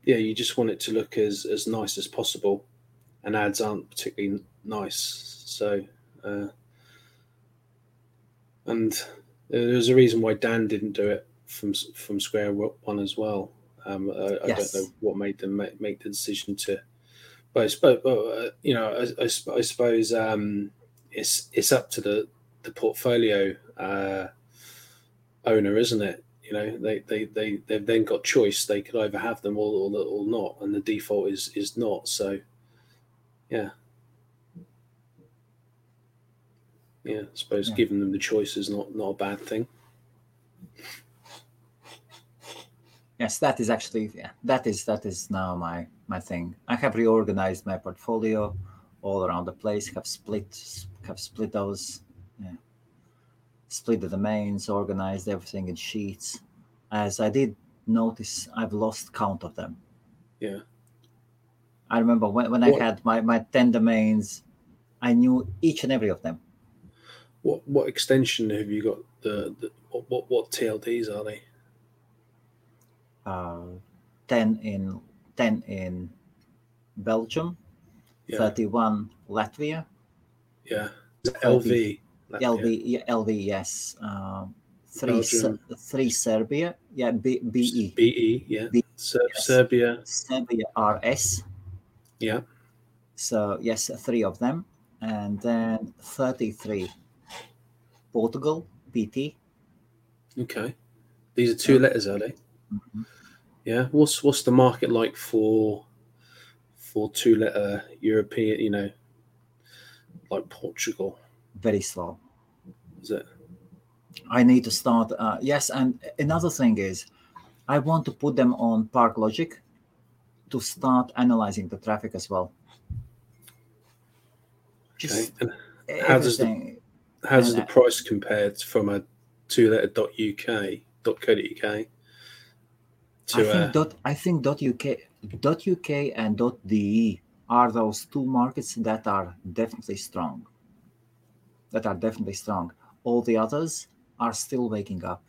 yeah, you just want it to look as, as nice as possible, and ads aren't particularly nice. So, uh, and there's a reason why Dan didn't do it from from Square One as well. Um, I, I don't know what made them make, make the decision to but I suppose, uh, you know, I, I, I suppose um, it's it's up to the the portfolio uh, owner, isn't it? You know, they they they they've then got choice. They could either have them or or, or not, and the default is is not. So, yeah, yeah. I suppose Yeah. giving them the choice is not not a bad thing. Yes, that is actually yeah, that is that is now my my thing. I have reorganized my portfolio all around the place. Have split have split those, yeah, split the domains, organized everything in sheets. As I did notice, I've lost count of them. Yeah. I remember when, when I had my my ten domains, I knew each and every of them. What what extension have you got? The, the what, what what TLDs are they? Uh, ten in ten in Belgium, Yeah, thirty-one Latvia, yeah. LV. LV, yeah, LV, yes. Um, three, Ser- three Serbia, yeah, B, BE. BE, yeah. B- Ser- yes. Serbia, Serbia RS. yeah. So, yes, three of them. And then 33 Portugal, PT. Okay. These are two Yeah. letters, are they? Mhm. Yeah. What's what's the market like for for two letter European? You know, like Portugal. Very slow. Is it? I need to start. Uh, yes, and another thing is, I want to put them on Park Logic to start analyzing the traffic as well. Okay. Just And how does the- how does the price compare from a two letter dot UK dot co dot UK I to think uh, dot I think dot UK dot UK and dot DE are those two markets that are definitely strong. That are definitely strong. All the others are still waking up.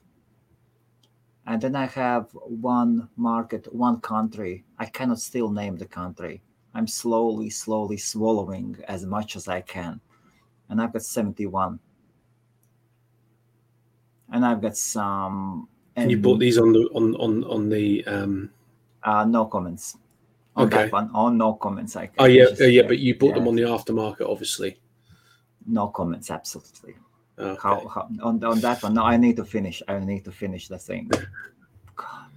And then I have one market, one country. I cannot still name the country. I'm slowly, slowly swallowing as much as I can. And I've got 71. And I've got some. and you bought these on the on on on the um Uh, no comments on Okay. that one. Oh, no comments. I oh yeah just- uh, yeah but you bought them on the aftermarket obviously no comments. Absolutely. Okay. How, how on on that one? No, I need to finish. I need to finish the thing. God.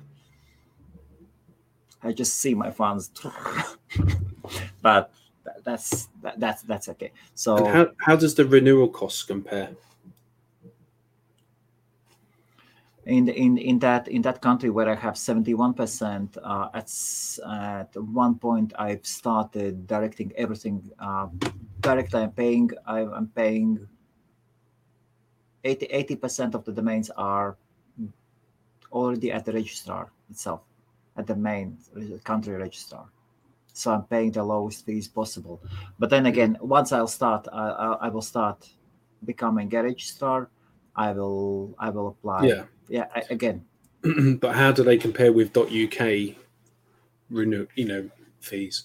I just see my fans, but that, that's that, that's that's okay. So how, how does the renewal cost compare? In in in that in that country where I have seventy one percent, at at one point I've started directing everything uh, directly. I'm paying. I'm paying 80 percent of the domains are already at the registrar itself, at the main country registrar. So I'm paying the lowest fees possible. But then again, once I'll start, I, I, I will start becoming a registrar. I will I will apply. Yeah. Yeah. I, again, but how do they compare with .uk renew you know fees?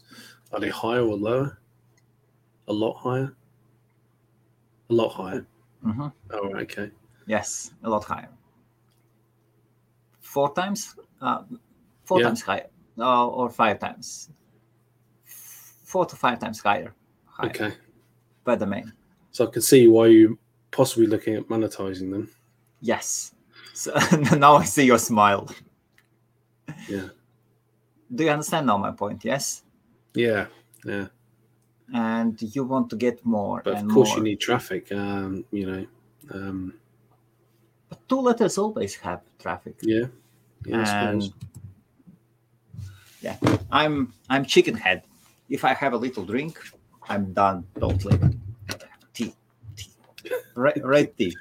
Are they higher or lower? A lot higher. A lot higher. mhm, Oh, okay. yes, a lot higher. Four times, uh, four Yeah. times higher, uh, or five times. Four to five times higher. higher Okay. per domain. So I can see why you possibly looking at monetizing them. Yes. So now I see your smile. Yeah. Do you understand now my point? Yes. Yeah. Yeah. And you want to get more But and of course more. you need traffic. Um, you know. Um, But two letters always have traffic. yeah. Yeah. And yeah, I'm I'm chicken head. If I have a little drink, I'm done totally. Tea, tea, red, red tea.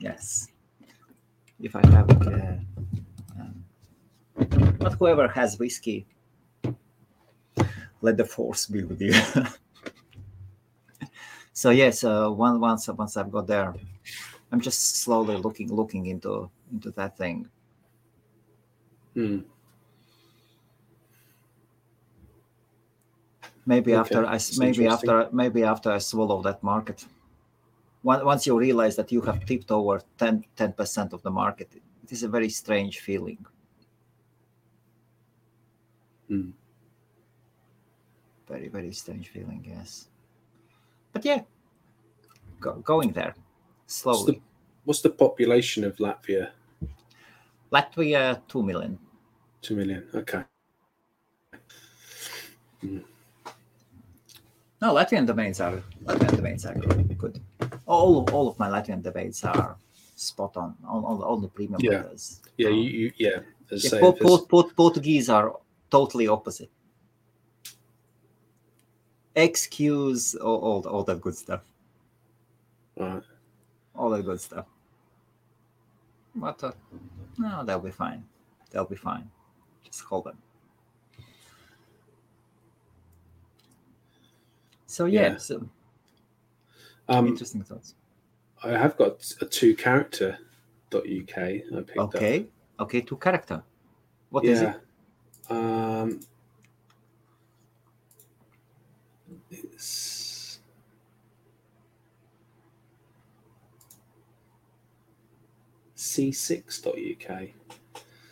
Yes. If I have, uh, um, but whoever has whiskey, let the force be with you. so yes, uh, one once once I've got there, I'm just slowly looking looking into into that thing. Hmm. maybe Okay, after I maybe after maybe after I swallow that market. Once you realize that you have tipped over 10 percent of the market, it is a very strange feeling. Hmm. Very very strange feeling, yes. But yeah, go, going there slowly. What's the population of Latvia? Latvia two million. Two million. Okay. No, Latvian domains are Latvian domains are good. All all of my Latvian domains are spot on. All, all, all the premium Yeah. letters. Yeah. Um, You. you yeah. As Yeah, say, Po- if Po- Po- Portuguese are totally opposite. Excuse all, all, all that good stuff. Right. All that good stuff. But uh, no, they'll be fine. They'll be fine. Just hold them. So yeah, Yeah. so Um, interesting thoughts. I have got a two character dot .uk. I picked up. Okay, okay, to character. What is yeah. it? Um, it's c6.uk.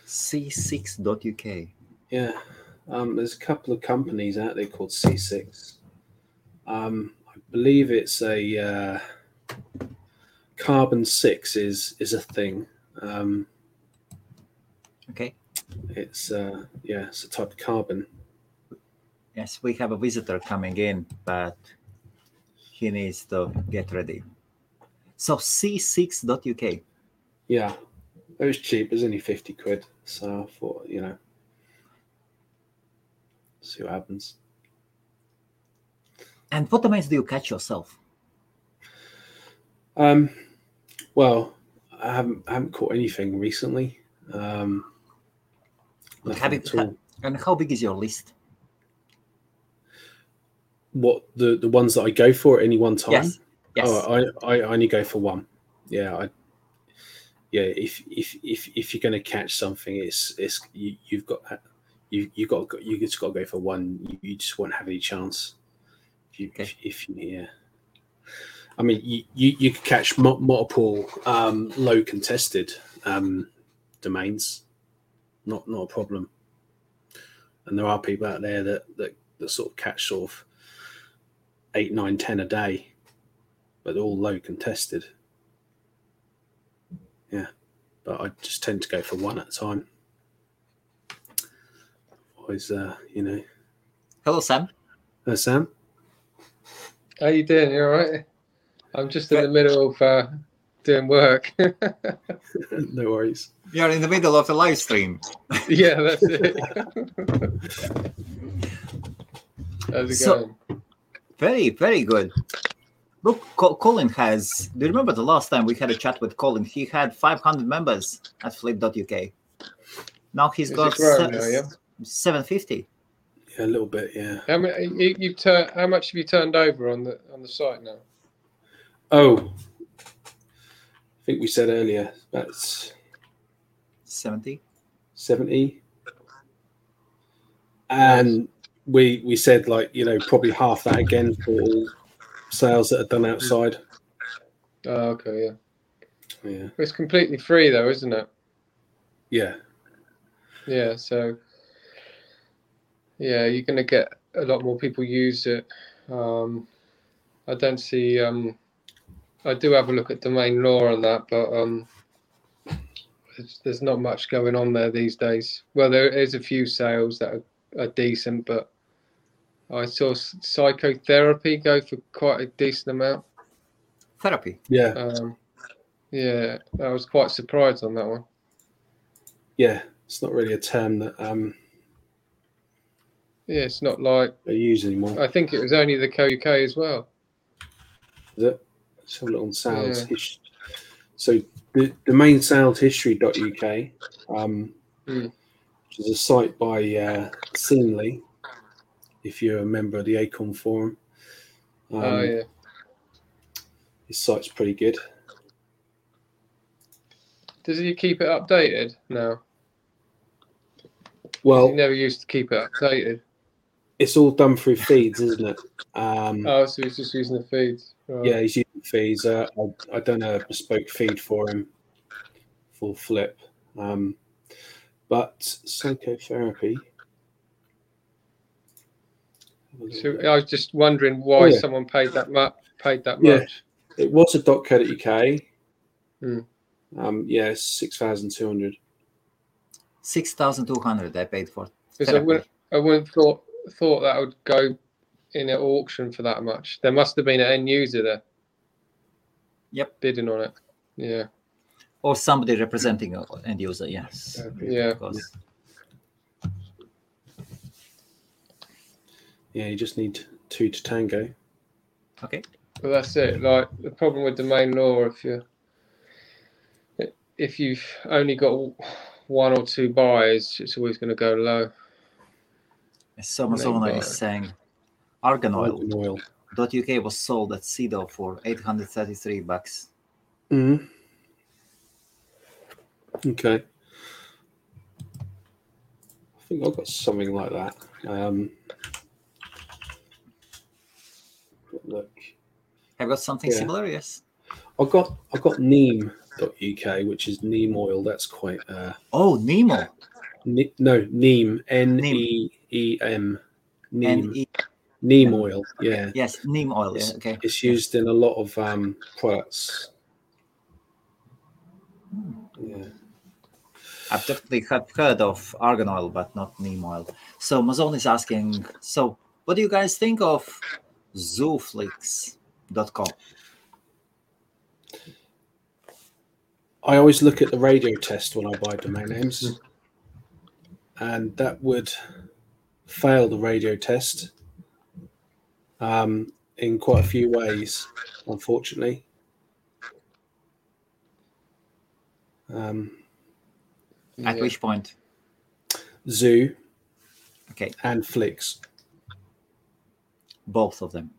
C6.uk. Yeah. Um, there's a couple of companies out there called C6. Um, I believe it's a uh, carbon six is is a thing. Um, Okay. it's uh, yeah, it's a type of carbon. Yes, we have a visitor coming in, but he needs to get ready. So c6.uk. Yeah, it was cheap. It was only fifty quid. So I thought, you know, see what happens. And what domains do you catch yourself? Um, well, I haven't I haven't caught anything recently. Um, nothing Have you- at. And how big is your list? what the the ones that I go for at any one time? Yes. Yes. Oh, I, I only go for one. Yeah, I yeah. If if if if you're going to catch something, it's it's you, you've got you you got you just got to go for one. You, you just won't have any chance. If you Okay. if, you yeah. I mean, you you, you could catch multiple um, low contested um, domains, not not a problem. And there are people out there that that, that sort of catch sort of eight, nine, ten a day but all low contested. yeah, but I just tend to go for one at a time. Always, uh, you know. Hello, Sam. Hello, Sam. How you doing? You all right? I'm just in the middle of uh, doing work. no worries. You're in the middle of the live stream. yeah, that's it. How's it So- going? Very, very good. Look, Colin has. Do you remember the last time we had a chat with Colin? He had 500 members at Flip.uk. Now he's Is got it se- now, yeah? 750. Yeah, a little bit. Yeah. How many? You, you've turned. How much have you turned over on the on the site now? Oh, I think we said earlier that's 70. 70 and we we said like you know probably half that again for all sales that are done outside Oh, okay, yeah. yeah It's completely free though, isn't it? yeah Yeah. So, yeah, you're gonna get a lot more people use it. Um, I don't see. Um, I do have a look at Domain Lore on that, but um, it's, there's not much going on there these days. Well, there is a few sales that are, are decent, but I saw psychotherapy go for quite a decent amount. Therapy. yeah Um, yeah, I was quite surprised on that one. yeah it's not really a term that um Yeah, it's not like they use anymore I think it was only the UK as well. is it let's have a look on sales Yeah. his- so the domain sales history.uk um Hmm. which is a site by uh Seamly, if you're a member of the acorn forum um, oh yeah. his site's pretty good Does he keep it updated? No. well he never used to keep it updated. It's all done through feeds, isn't it? Um, Oh, so he's just using the feeds. Right. yeah, he's using feeds. Uh, I, I don't know a bespoke feed for him for Flip, um, but psychotherapy. So I was just wondering why Oh, yeah. someone paid that much. Paid that Yeah. much. It was a .co.uk. Hmm. Um, yeah, six thousand two hundred. 6,200 I paid for. I wouldn't, I wouldn't thought thought that would go in an auction for that much. There must have been an end user there. Yep. Bidding on it. Yeah. Or somebody representing an end user, yes. Yeah. Of course. Yeah, you just need two to tango. Okay. Well, that's it. Like the problem with Domain Lore, if you if you've only got one or two buyers, it's always going to go low. So Amazon Maybe. is saying oil. Oil. .uk was sold at Sedo for 833 bucks. Mhm. Okay. I think I've got something like that. Um, look, Have got something Yeah. similar? Yes. I've got I've got Neem.uk, which is neem oil. That's quite uh, Oh, Nemo. Ne- no neem N E E M neem neem oil. Yeah, yes, neem oil. Yeah, it's, okay. it's used in a lot of um, products. Yeah. I've definitely have heard of argan oil, but not neem oil. So Amazon is asking, so what do you guys think of zooflix.com? I always look at the radio test when I buy domain names, and that would fail the radio test um, in quite a few ways, unfortunately. Um, At Yeah. which point? Zoo Okay, and Flicks. both of them.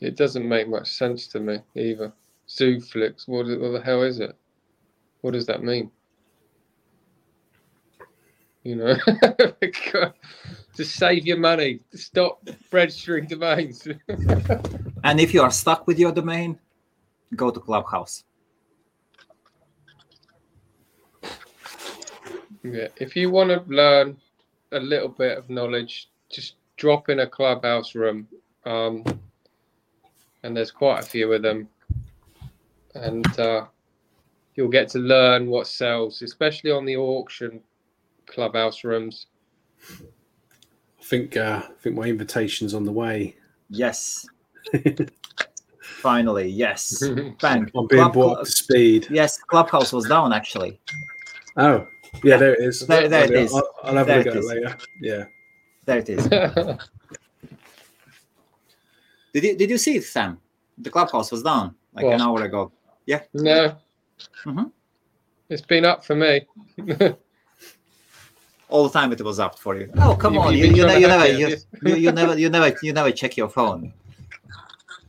It doesn't make much sense to me either. Zooflix, what, what the hell is it? What does that mean? You know, to save your money. Stop registering domains. And if you are stuck with your domain, go to Clubhouse. yeah, if you want to learn a little bit of knowledge, just drop in a clubhouse room. Um, and there's quite a few of them. and uh, you'll get to learn what sells, especially on the auction clubhouse rooms. I think uh, I think my invitation's on the way. Yes. Finally, yes. Bang. I'm being Club- brought up to speed. Yes, Clubhouse was down actually. Oh, yeah, there it is. There- there it is. I'll, I'll have There a look at it is. later. Yeah. There it is. Did you did you see it, Sam? The Clubhouse was down like What? an hour ago. Yeah. No, Mhm. it's been up for me. All the time it was up for you. Oh come You- on, you've you, ne- you never you, you, you never you never you never check your phone.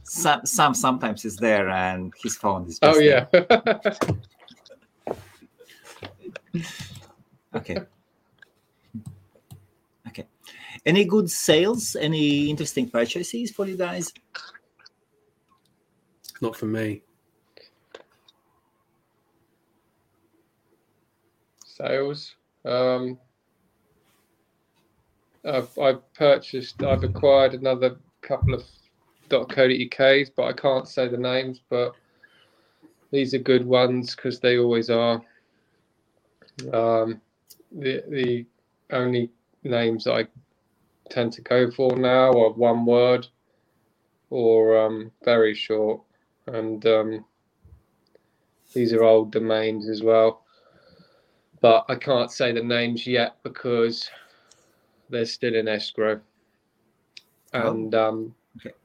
Sam, Sam sometimes is there and his phone is. oh yeah. there. Okay. Okay. Any good sales? Any interesting purchases for you guys? Not for me. Sales. Um, I've, I've purchased. I've acquired another couple of .co.uk's, but I can't say the names. But these are good ones because they always are. Um, the the only names I tend to go for now are one word or um, very short, and um, these are old domains as well. But I can't say the names yet because they're still in escrow. Oh, And um, okay.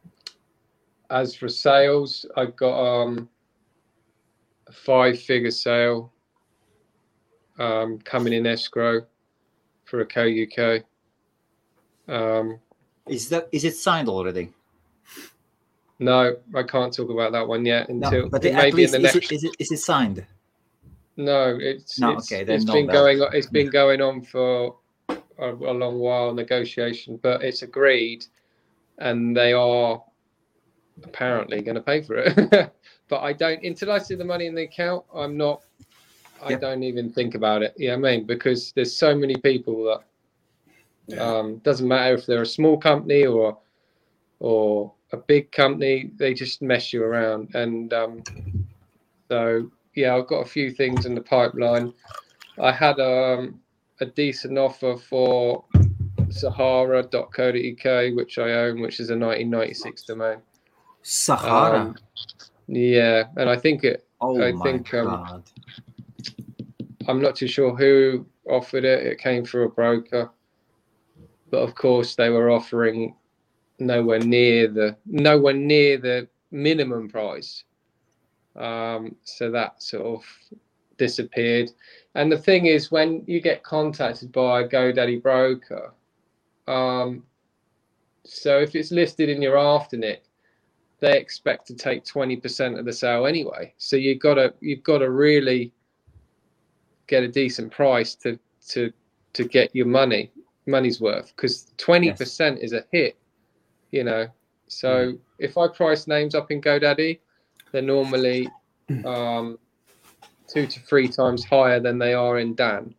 as for sales, I've got um, a five-figure sale um, coming in escrow for a co-UK. Um, Is that is it signed already? no, I can't talk about that one yet No, until but it at may be least in the is next. it, is it is it signed? No, it's No, it's, okay, then it's not been that. going on. It's been going on for a, a long while negotiation, but it's agreed, and they are apparently going to pay for it. but I don't until I see the money in the account. I'm not. I Yep. don't even think about it. Yeah, I mean because there's so many people that Yeah. um, doesn't matter if they're a small company or or a big company, they just mess you around. And um, so yeah, I've got a few things in the pipeline. I had um, a decent offer for Sahara.co.uk, which I own, which is a 1996 domain. Sahara. Um, Yeah, and I think it. oh I my think, um, god. I'm not too sure who offered it. It came through a broker, but of course they were offering nowhere near the nowhere near the minimum price. Um, so that sort of disappeared. And the thing is, when you get contacted by a GoDaddy broker, um, so if it's listed in your Afternic, they expect to take twenty percent of the sale anyway. So you've got to you've got to really get a decent price to to to get your money money's worth because 20% is a hit you know so if i price names up in godaddy they're normally um, two to three times higher than they are in dan.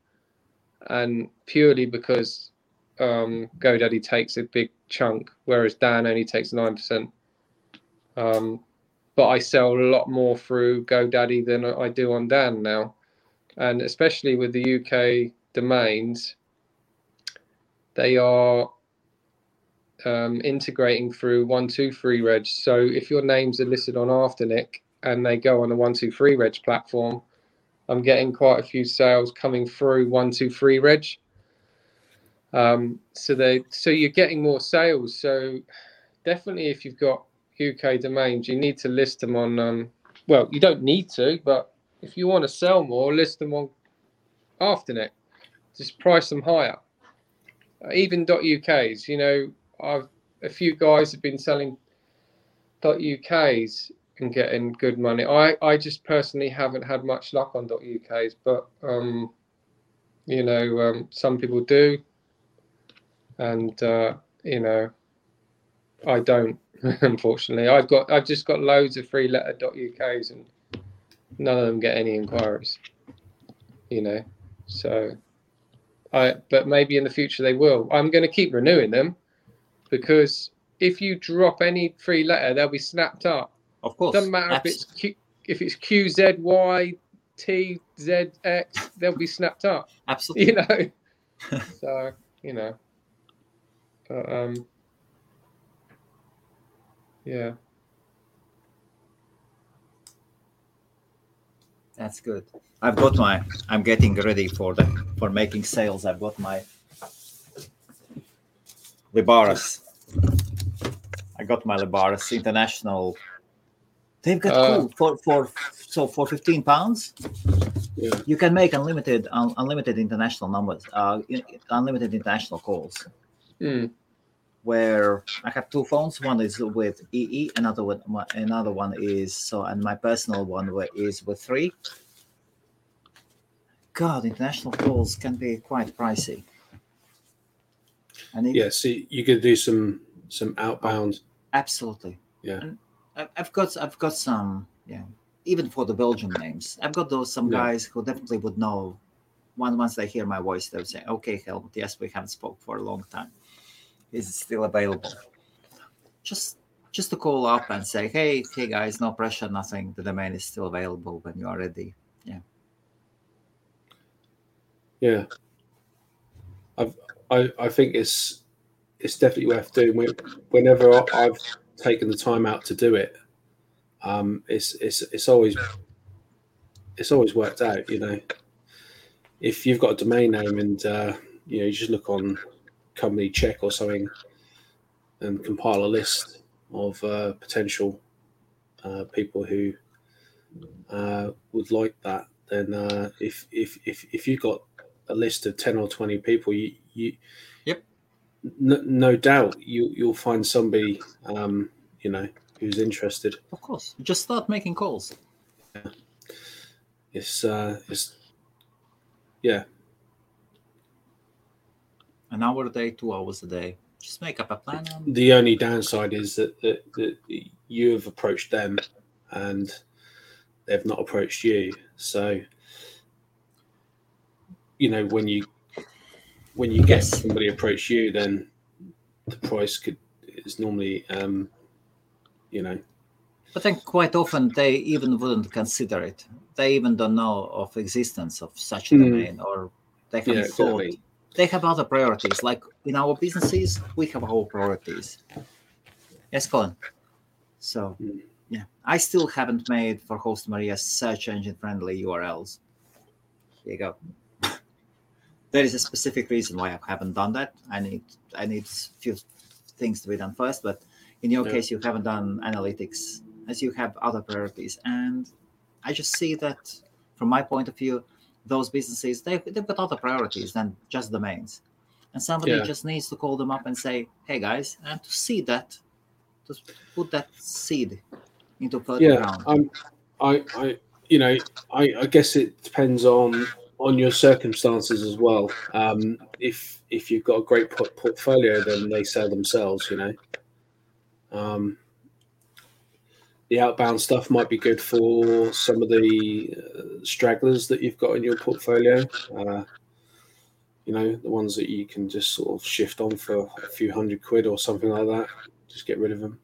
And purely because um, godaddy takes a big chunk whereas dan only takes 9% um, but i sell a lot more through godaddy than i do on dan now. And especially with the UK domains, they are um, integrating through one two three reg. So if your names are listed on Afternic and they go on the one two three reg platform, I'm getting quite a few sales coming through one two three reg. Um, so they so you're getting more sales. So definitely, if you've got UK domains, you need to list them on. Um, well, you don't need to, but if you want to sell more, list them on Afternic. Just price them higher. Uh, even .uk's, you know, I've a few guys have been selling .uk's and getting good money. I I just personally haven't had much luck on .uk's, but um, you know, um, some people do, and uh, you know, I don't. Unfortunately, I've got I've just got loads of free letter .uk's and none of them get any inquiries you know so i but maybe in the future they will i'm going to keep renewing them because if you drop any free letter they'll be snapped up Of course. doesn't matter if it's Q, if it's QZY TZX, they'll be snapped up. Absolutely. You know. so you know. But um. Yeah. That's good. I've got my. I'm getting ready for the for making sales. I've got my Lebaras. I got my Lebaras International. They've got Uh. cool for for so for fifteen pounds. Yeah. You can make unlimited un, unlimited international numbers, uh, unlimited international calls. Mm. Where I have two phones. One is with EE, another one my- another one is so, and my personal one wi- is with three. God, international calls can be quite pricey. And it, Yeah, see, you could do some some outbound. absolutely. Yeah. And I've got I've got some yeah. Even for the Belgian names, I've got those some Yeah. guys who definitely would know. One once they hear my voice, they'll say, "Okay, Helmut, yes, we haven't spoke for a long time. Is it still available?" Just just to call up and say, "Hey, hey guys, no pressure, nothing. The domain is still available when you are ready." Yeah. Yeah. I've, I I think it's it's definitely worth doing. When- Whenever I've taken the time out to do it, um, it's it's it's always it's always worked out. You know, if you've got a domain name and uh, you know you just look on company check or something and compile a list of uh, potential uh, people who uh, would like that, then uh, if if if if you've got a list of 10 or 20 people you you Yep. no, no doubt you you'll find somebody um you know who's interested Of course, just start making calls. Yeah. it's uh it's yeah An hour a day, two hours a day. Just make up a plan. And the only downside is that, that, that you have approached them and they've not approached you so you know when you when you get somebody approach you then the price could is normally um you know I think quite often they even wouldn't consider it. They even don't know of existence of such a Mm. domain or they haven't Yeah, thought. exactly. They have other priorities. Like in our businesses, we have our priorities. Yes, Colin. So Mm. yeah, I still haven't made for Host Mania search engine friendly URLs. Here you go. There is a specific reason why I haven't done that. I need I need few things to be done first, but in your Yeah. case, you haven't done analytics as you have other priorities, and I just see that from my point of view, those businesses they they've got other priorities than just domains, and somebody Yeah. just needs to call them up and say, "Hey guys," and to see that, to put that seed into fertile yeah ground. i'm i i you know i i guess it depends on on your circumstances as well. Um if if you've got a great port- portfolio then they sell themselves you know. Um the outbound stuff might be good for some of the uh, stragglers that you've got in your portfolio. Uh you know the ones that you can just sort of shift on for a few hundred quid or something like that just get rid of them.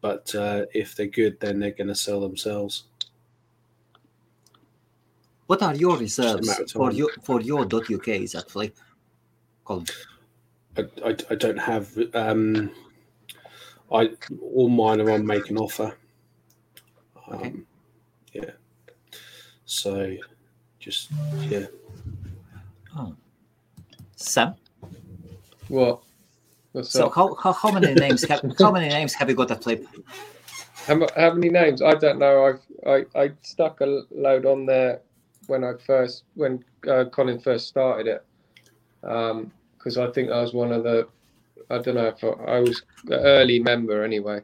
But uh, if they're good, then they're going to sell themselves. What are your reserves for your for your .uk's at Flip? Colin? I, I, I don't have. Um, I all mine are on make an offer. Um, Okay. Yeah. So, just yeah. Oh. Sam. What? What's So up? how, how, how many names have how many names have you got at Flip? How, how many names? I don't know. I've I, I stuck a load on there when I first when uh, Colin first started it, because I think I was one of the I don't know if I, I was an early member anyway.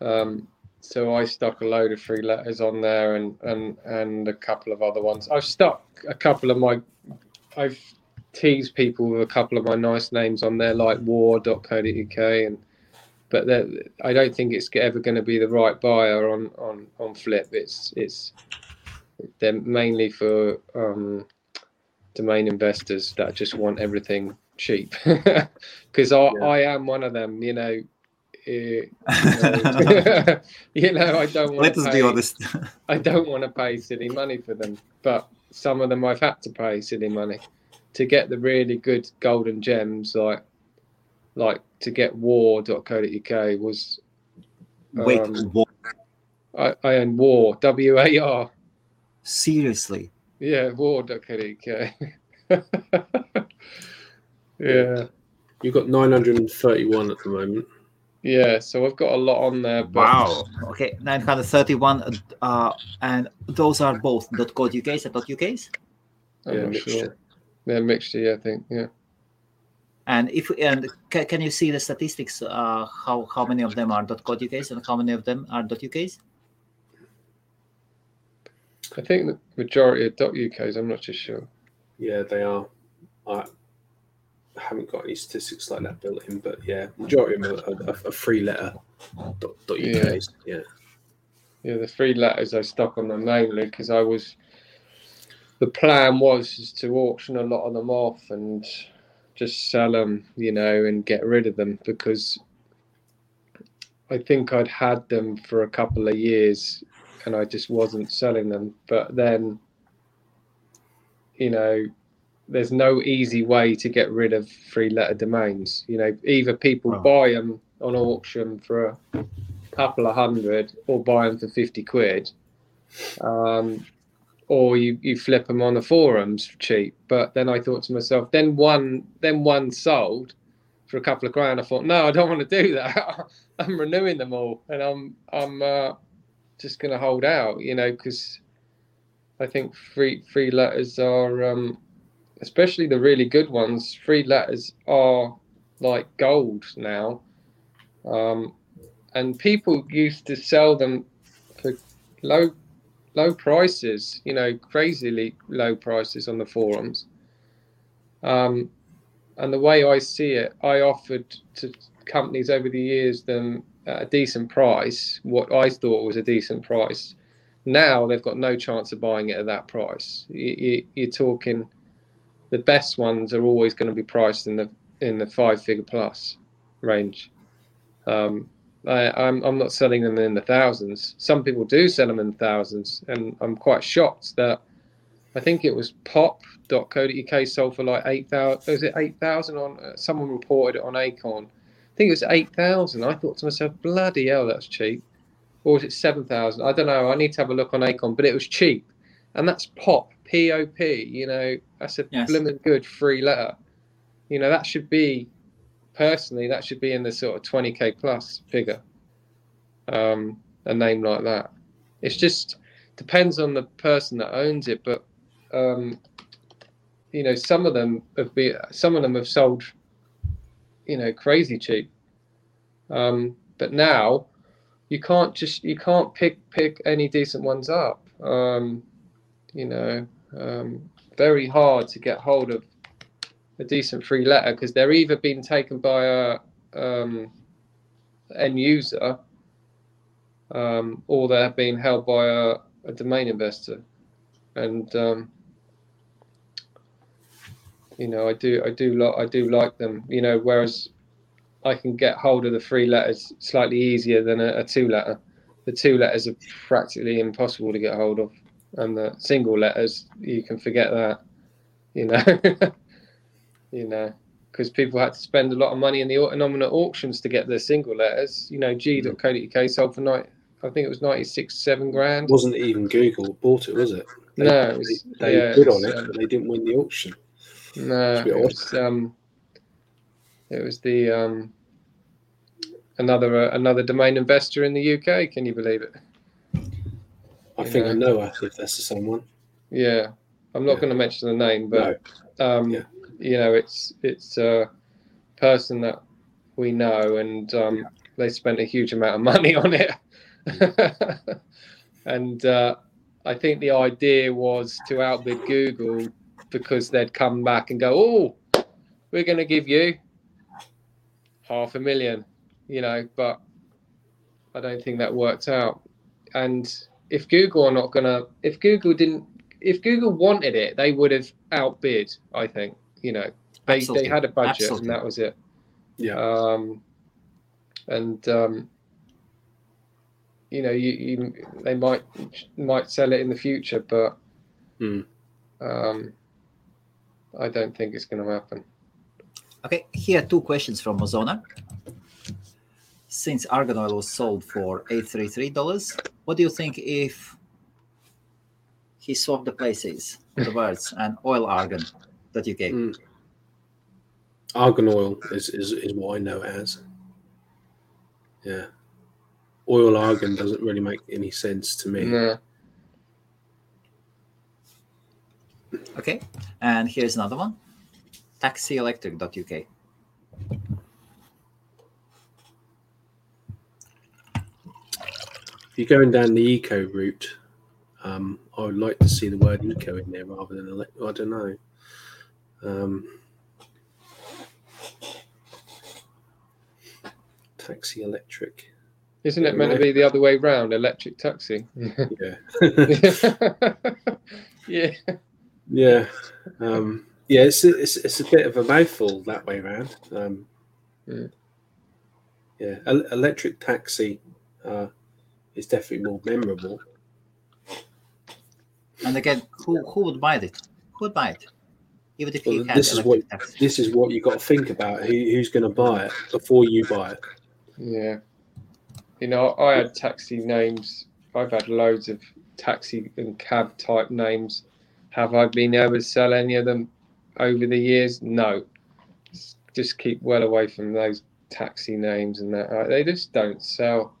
Um, so I stuck a load of free letters on there and and and a couple of other ones. I've stuck a couple of my I've teased people with a couple of my nice names on there like war.co.uk and but I don't think it's ever going to be the right buyer on on on Flip. It's it's they're mainly for um, domain investors that just want everything cheap. Because I, Yeah. I am one of them. You know, it, you, know, you know, I don't want Let to us pay, be honest. I don't want to pay silly money for them, but some of them I've had to pay silly money to get the really good golden gems, like like to get war.co.uk was Wait, Um, what? I, I own war W A R seriously? yeah war.co.uk yeah You've got 931 at the moment. yeah so I've got a lot on there but Wow. Okay, 931, uh, and those are both .co.uk's and .uk's. I'm Yeah, not mixture. sure yeah mixture yeah I think yeah And if and ca- can you see the statistics? Uh, how how many of them are .co.uk's and how many of them are .uk's? I think the majority of .uk's I'm not too sure Yeah, they are. I haven't got any statistics like that built in, but yeah, majority of them are, are, are free letter. Dot, dot Yeah. UKs. Yeah. Yeah, the three letters I stuck on them mainly because I was. The plan was is to auction a lot of them off and just sell them, you know, and get rid of them because I think I'd had them for a couple of years and I just wasn't selling them. But then, you know, there's no easy way to get rid of three letter domains. You know, either people Right. buy them on auction for a couple of hundred or buy them for 50 quid um, or you, you flip them on the forums cheap but then i thought to myself then one then one sold for a couple of grand i thought no i don't want to do that i'm renewing them all and i'm i'm uh, just going to hold out you know because i think free free letters are um, especially the really good ones free letters are like gold now. Um, and people used to sell them for low low prices you know crazily low prices on the forums. Um, and the way i see it i offered to companies over the years them at a decent price what i thought was a decent price now they've got no chance of buying it at that price you, you're talking the best ones are always going to be priced in the in the five figure plus range um, I, I'm I'm not selling them in the thousands. Some people do sell them in thousands, and I'm quite shocked that I think it was pop.co.uk sold for like eight thousand. Was it eight thousand on? Uh, someone reported it on Acorn. I think it was eight thousand. I thought to myself, bloody hell, that's cheap. Or was it seven thousand? I don't know. I need to have a look on Acorn, but it was cheap, and that's pop P O P. You know, that's a Yes. blooming good free letter. You know, that should be personally that should be in the sort of 20k plus figure um a name like that it's just depends on the person that owns it but um you know some of them have been some of them have sold you know crazy cheap. Um but now you can't just you can't pick pick any decent ones up. Um you know um very hard to get hold of a decent free letter because they're either being taken by a um, end user um, or they're being held by a, a domain investor. And um, you know i do i do like i do like them you know whereas i can get hold of the three letters slightly easier than a, a two letter the two letters are practically impossible to get hold of and the single letters you can forget that you know you know, because people had to spend a lot of money in the Nominet auctions to get their single letters. You know, G.co.uk sold for night. I think it was ninety six, seven grand. It wasn't even Google bought it, was it? They, No, it was- they, yeah, bid on it, um, but they didn't win the auction. No, It's a bit it was um, it was the um, another uh, another domain investor in the UK. Can you believe it? I You think I know. know if that's the same one. Yeah, I'm not Yeah. going to mention the name, but No, um, Yeah. you know, it's it's a person that we know, and um, they spent a huge amount of money on it. and uh, I think the idea was to outbid Google because they'd come back and go, "Oh, we're going to give you half a million, you know, but I don't think that worked out. And if Google are not going to, if Google didn't, if Google wanted it, they would have outbid. I think, you know, they they had a budget Absolutely. and that was it. yeah, Um, and um, you know, you, you they might might sell it in the future, but Hmm. um, I don't think it's going to happen. Okay, here are two questions from Ozona. Since argan oil was sold for $833, what do you think if he swapped the places, the words, and oil argan that you gave? Mm. Argan oil is, is, is what I know it as. Yeah. Oil argan doesn't really make any sense to me. No. Okay, and here's another one taxielectric.uk. If you're going down the eco route, um, I would like to see the word eco in there rather than ele- I don't know. Um, taxi electric. Isn't it meant to be the other way round? Electric taxi. Yeah. yeah. yeah. Yeah, um, yeah, it's, it's it's a bit of a mouthful that way around. Um, Mm. Yeah, el- electric taxi uh, is definitely more memorable. And again, who, who would buy it? Who would buy it? Even if Well, you this is what- taxi. This is what you got to think about: who, who's going to buy it before you buy it. Yeah. You know, I had taxi names. I've had loads of taxi and cab type names. Have I been able to sell any of them over the years? No. Just keep well away from those taxi names and that. Uh, They just don't sell.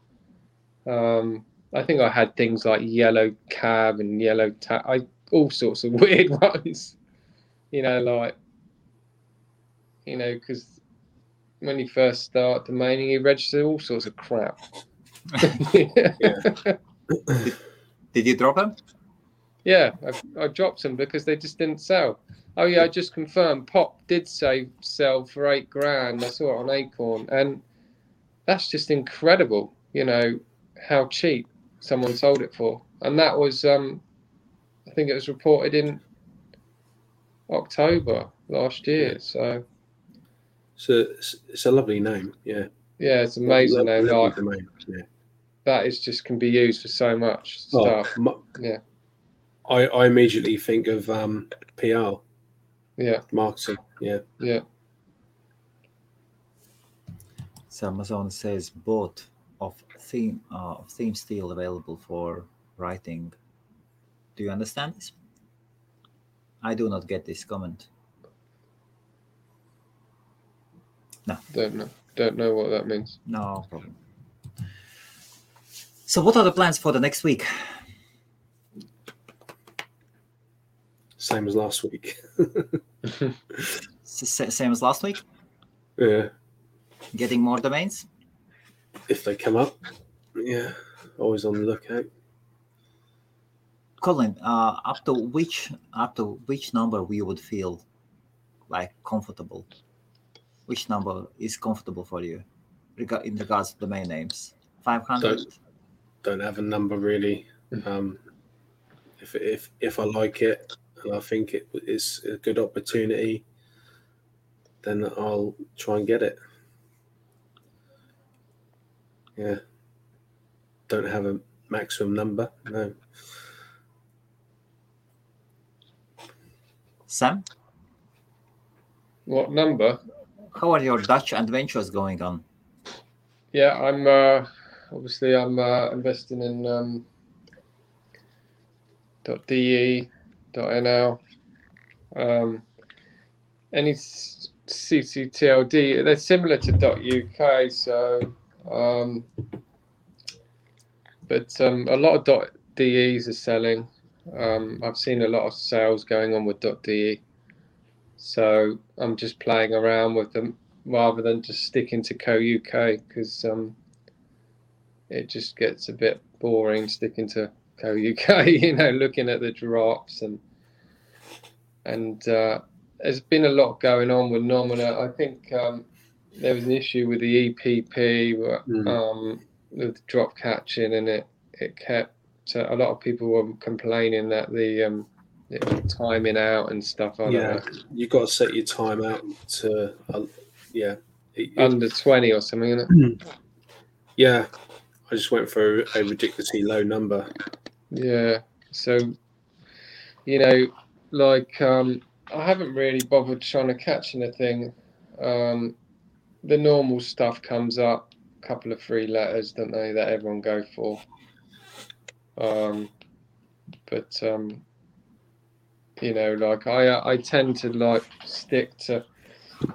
Um, I think I had things like yellow cab and yellow ta- I all sorts of weird ones. You know, like you know, because when you first start domaining, you register all sorts of crap. Did you drop them? Yeah, I, I dropped them because they just didn't sell. Oh yeah, I just confirmed. Pop did say sell for eight grand. I saw it on Acorn, and that's just incredible. You know how cheap someone sold it for, and that was, um, I think it was reported in October last year. So So it's, it's a lovely name. Yeah, yeah, it's amazing. Though, like Yeah. that is just can be used for so much Oh, stuff. Yeah. I, I immediately think of um, PR Yeah, marketing. Yeah. yeah. So Amazon says both of theme uh, of theme steel available for writing. Do you understand this? I do not get this comment. No. Don't know. Don't know what that means. No problem. So, what are the plans for the next week? Same as last week. Same as last week. yeah. Getting more domains. If they come up. Yeah. Always on the lookout. Colin, uh, up to which up to which number we would feel like comfortable? Which number is comfortable for you, in regards to domain names? Five hundred. Don't- Don't have a number really. Um, if if if I like it and I think it is a good opportunity, then I'll try and get it. Yeah. Don't have a maximum number. No. Sam, What number? how are your Dutch adventures going on? Yeah, I'm uh, obviously I'm uh, investing in um, .de, .nl, um, any CCTLD. They're similar to .uk, so um, but um, a lot of .des are selling. Um, I've seen a lot of sales going on with .de, so I'm just playing around with them rather than just sticking to co UK because um, it just gets a bit boring sticking to co UK. You know, looking at the drops and and uh, there's been a lot going on with Nominet. I think um, there was an issue with the EPP Mm. um, with drop catching, and it it kept uh, a lot of people were complaining that the um, it was timing out and stuff. I Yeah. know. You got to set your time out to, uh, yeah. It- under 20 or something, isn't it? Yeah, I just went for a ridiculously low number. Yeah. So, you know, like um, I haven't really bothered trying to catch anything. Um, the normal stuff comes up, a couple of free letters, don't they, that everyone go for. Um, but um, you know, like I I tend to like stick to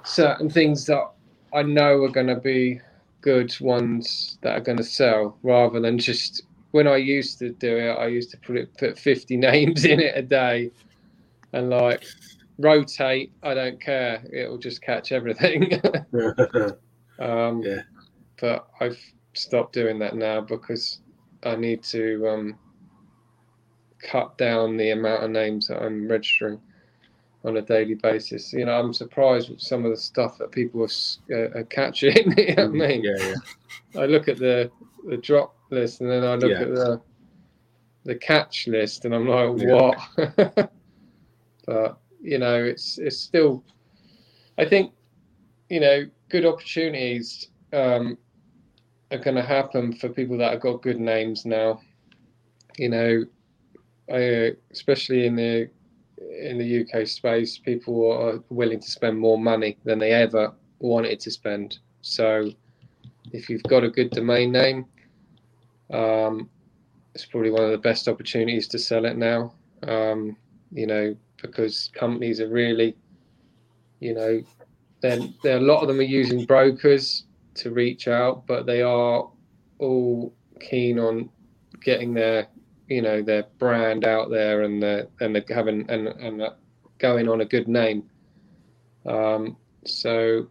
certain things that I know are going to be good ones that are going to sell, rather than just when I used to do it, I used to put it put 50 names in it a day and like rotate. I don't care. It'll just catch everything. um, Yeah. But I've stopped doing that now because I need to um, cut down the amount of names that I'm registering on a daily basis. You know, I'm surprised with some of the stuff that people are, uh, are catching. you know I mean? Yeah, yeah. I look at the the drop list and then I look Yeah. at the the catch list and I'm like, Yeah. what? but you know, it's it's still. I think you know good opportunities um, are going to happen for people that have got good names now. You know, I, uh, especially in the in the UK space, people are willing to spend more money than they ever wanted to spend. So, if you've got a good domain name, um, it's probably one of the best opportunities to sell it now. Um, you know, because companies are really, you know, then a lot of them are using brokers to reach out, but they are all keen on getting their, you know, their brand out there and the and the having and and going on a good name. Um, so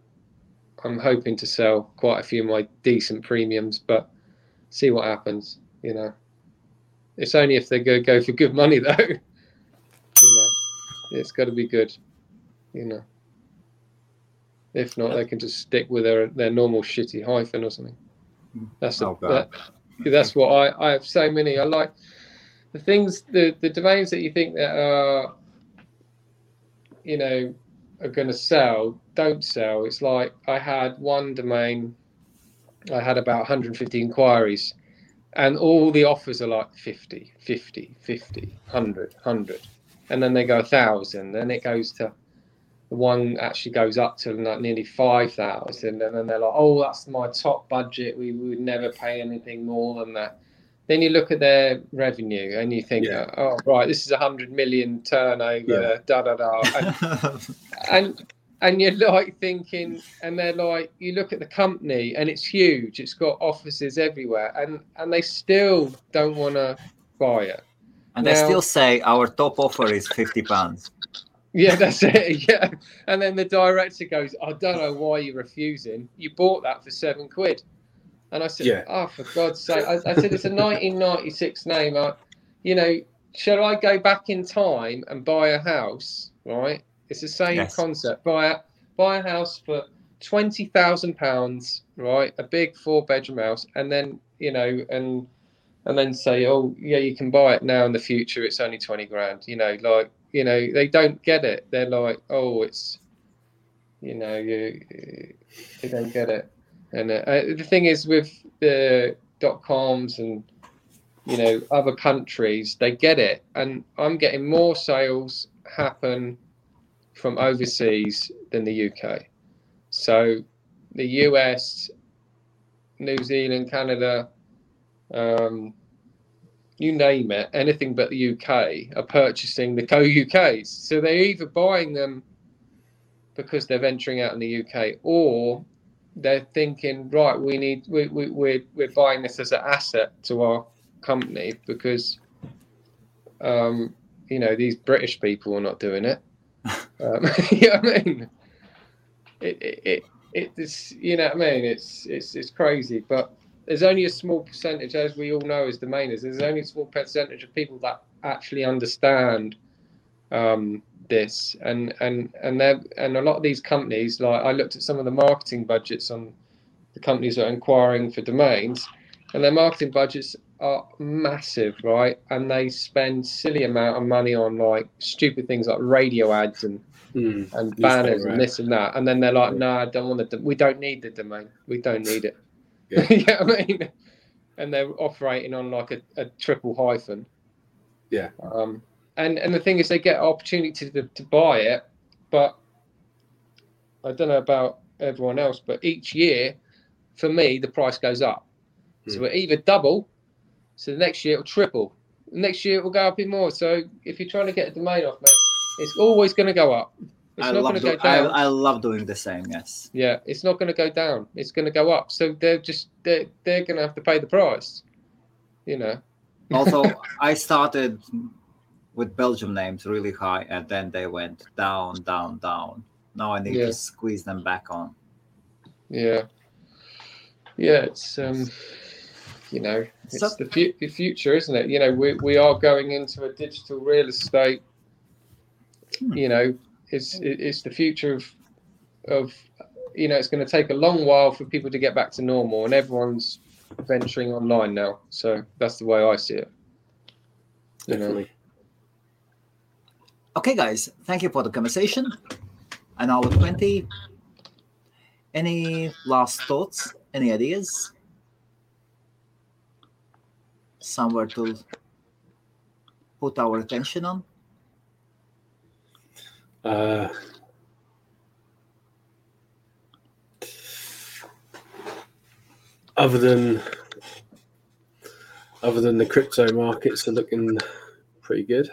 I'm hoping to sell quite a few of my decent premiums, but see what happens. You know, it's only if they go go for good money though. you know, it's got to be good. You know, if not, they can just stick with their their normal shitty hyphen or something. That's the, Oh, that, that's what I I have so many. I like the things the the domains that you think that are you know are going to sell don't sell. It's like I had one domain, I had about 150 inquiries, and all the offers are like 50, 50, 50, 100, 100. And then they go 1,000, then it goes to the one actually goes up to like nearly 5,000. And then they're like, oh, that's my top budget. We would never pay anything more than that. Then you look at their revenue and you think, Yeah. oh, right, this is a 100 million turnover, Yeah. da da da. And and and you're like thinking and they're like you look at the company and it's huge it's got offices everywhere and and they still don't want to buy it and they still say our top offer is 50 pounds. yeah that's it yeah and then the director goes i don't know why you're refusing you bought that for seven quid and i said Yeah. oh for god's sake. I, I said it's a 1996 name I, you know shall i go back in time and buy a house right? It's the same Yes. concept. Buy a buy a house for twenty thousand pounds right? A big four bedroom house and then you know and and then say oh yeah you can buy it now in the future. It's only 20 grand. You know like you know they don't get it. They're like oh it's you know you they don't get it and uh, the thing is with the dot coms and you know other countries they get it and i'm getting more sales happen from overseas than the uk so the us new zealand canada um, you name it, anything but the UK are purchasing the co UKs. So they're either buying them because they're venturing out in the UK, or they're thinking, right, we need we, we, we're we're buying this as an asset to our company because um, you know these British people are not doing it. Um, you know what I mean? It, it, it it's you know what I mean. It's it's it's crazy, but there's only a small percentage, as we all know as the domainers, there's only a small percentage of people that actually understand um, this, and and and they and a lot of these companies, like I looked at some of the marketing budgets on the companies that are inquiring for domains, and their marketing budgets are massive, right? And they spend silly amount of money on like stupid things like radio ads and Mm. and banners Newspaper and this and that, and then they're like, "No, I don't want the. We don't need the domain. We don't need it." Yeah. yeah, I mean, and they're operating on like a, a triple hyphen. Yeah. Um, and and the thing is, they get opportunity to, to buy it, but I don't know about everyone else, but each year, for me, the price goes up. So Hmm. it either double, so the next year it'll triple. Next year it will go up even more. So if you're trying to get a domain off, mate, it's always going to go up. It's I not love, going to do- go down. I, I love doing the same. Yes. Yeah, it's not going to go down. It's going to go up. So they're just they're they're going to have to pay the price. You know. Also, I started with Belgium names really high, and then they went down, down, down. Now I need Yeah. to squeeze them back on. Yeah. Yeah, it's um, you know, it's So- the, fu- the future, isn't it? You know, we we are going into a digital real estate. Hmm. You know, it's it's the future of of you know, it's going to take a long while for people to get back to normal, and everyone's venturing online now. So that's the way I see it. You know. Okay, guys, thank you for the conversation. An hour 20. Any last thoughts? Any ideas? Somewhere to put our attention on? Uh, other than other than the crypto markets are looking pretty good.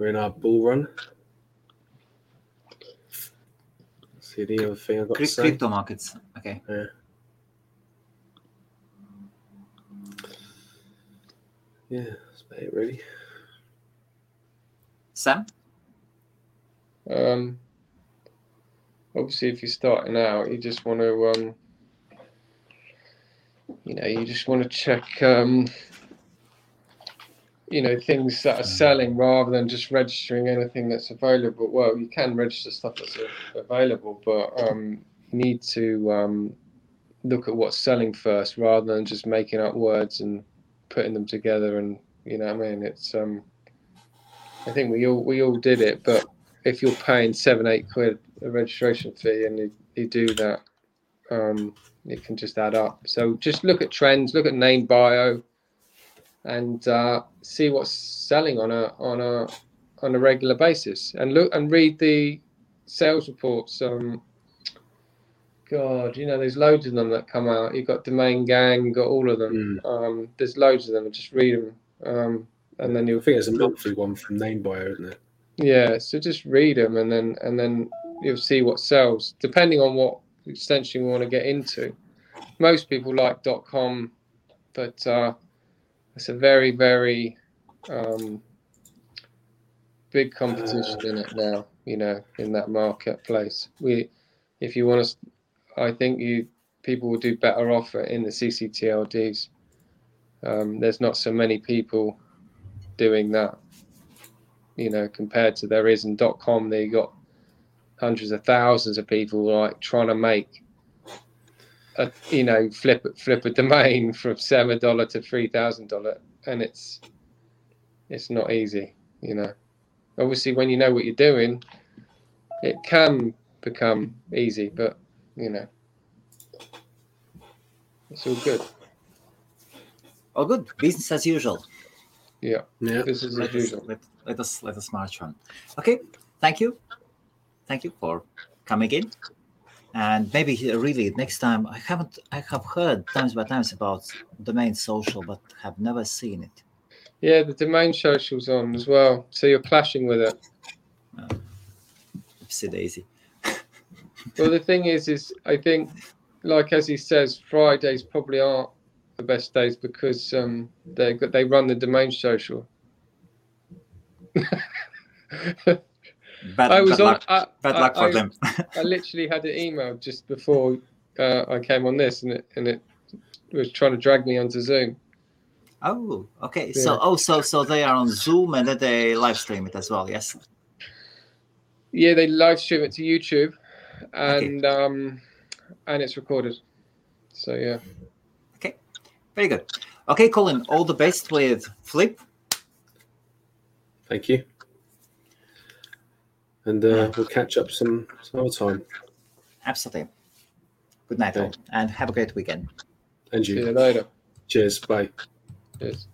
We're in our bull run. See the other thing I've got to say. Crypto markets. Okay. Yeah, that's about it really. Sam? Um, obviously, if you're starting out, you just want to, um, you know, you just want to check, um, you know, things that are selling rather than just registering anything that's available. Well, you can register stuff that's available, but um, you need to um, look at what's selling first rather than just making up words and putting them together. And you know, what I mean, it's. Um, I think we all we all did it, but if you're paying seven, eight quid a registration fee and you, you do that, um, it can just add up. So just look at trends, look at NameBio, and uh, see what's selling on a on a on a regular basis, and look and read the sales reports. Um, God, you know, there's loads of them that come out. You've got Domain Gang, you've got all of them. Um, there's loads of them. Just read them, um, and then you'll think there's a monthly one from Namebio, isn't it? yeah, so just read them and then and then you'll see what sells, depending on what extension you want to get into. Most people like .com, but uh, it's a very very um, big competition in it now. You know, in that marketplace, we if you want to, I think you people will do better off in the CCTLDs. Um, there's not so many people doing that you know, compared to there is in .com, they got hundreds of thousands of people like trying to make a, you know, flip flip a domain from seven dollar to three thousand dollar, and it's it's not easy, you know. Obviously, when you know what you're doing, it can become easy, but you know, it's all good. Oh, good. Business as usual. Yeah, Yeah. this is Let as us, usual. let, let us let us march on. Okay. Thank you. Thank you for coming in. And maybe really next time I haven't I have heard times by times about domain social, but have never seen it. Yeah, the domain socials on as well, so you're clashing with it. Oopsie daisy. Well, the thing is, is I think, like as he says, Fridays probably aren't the best days because um, they they run the domain social. Bad, I was bad on. luck. I, Bad I- luck for I- them. I literally had an email just before uh, I came on this, and it and it was trying to drag me onto Zoom. Oh, okay. So oh so so they are on Zoom and then they live stream it as well, yes. Yeah, they live stream it to YouTube, and um, and it's recorded. So yeah, Okay. Very good. Okay, Colin, all the best with Flip. Thank you. And uh, we'll catch up some, some other time. Absolutely. Good night, Okay. all, and have a great weekend. And See you. you later. Cheers. Bye. Cheers.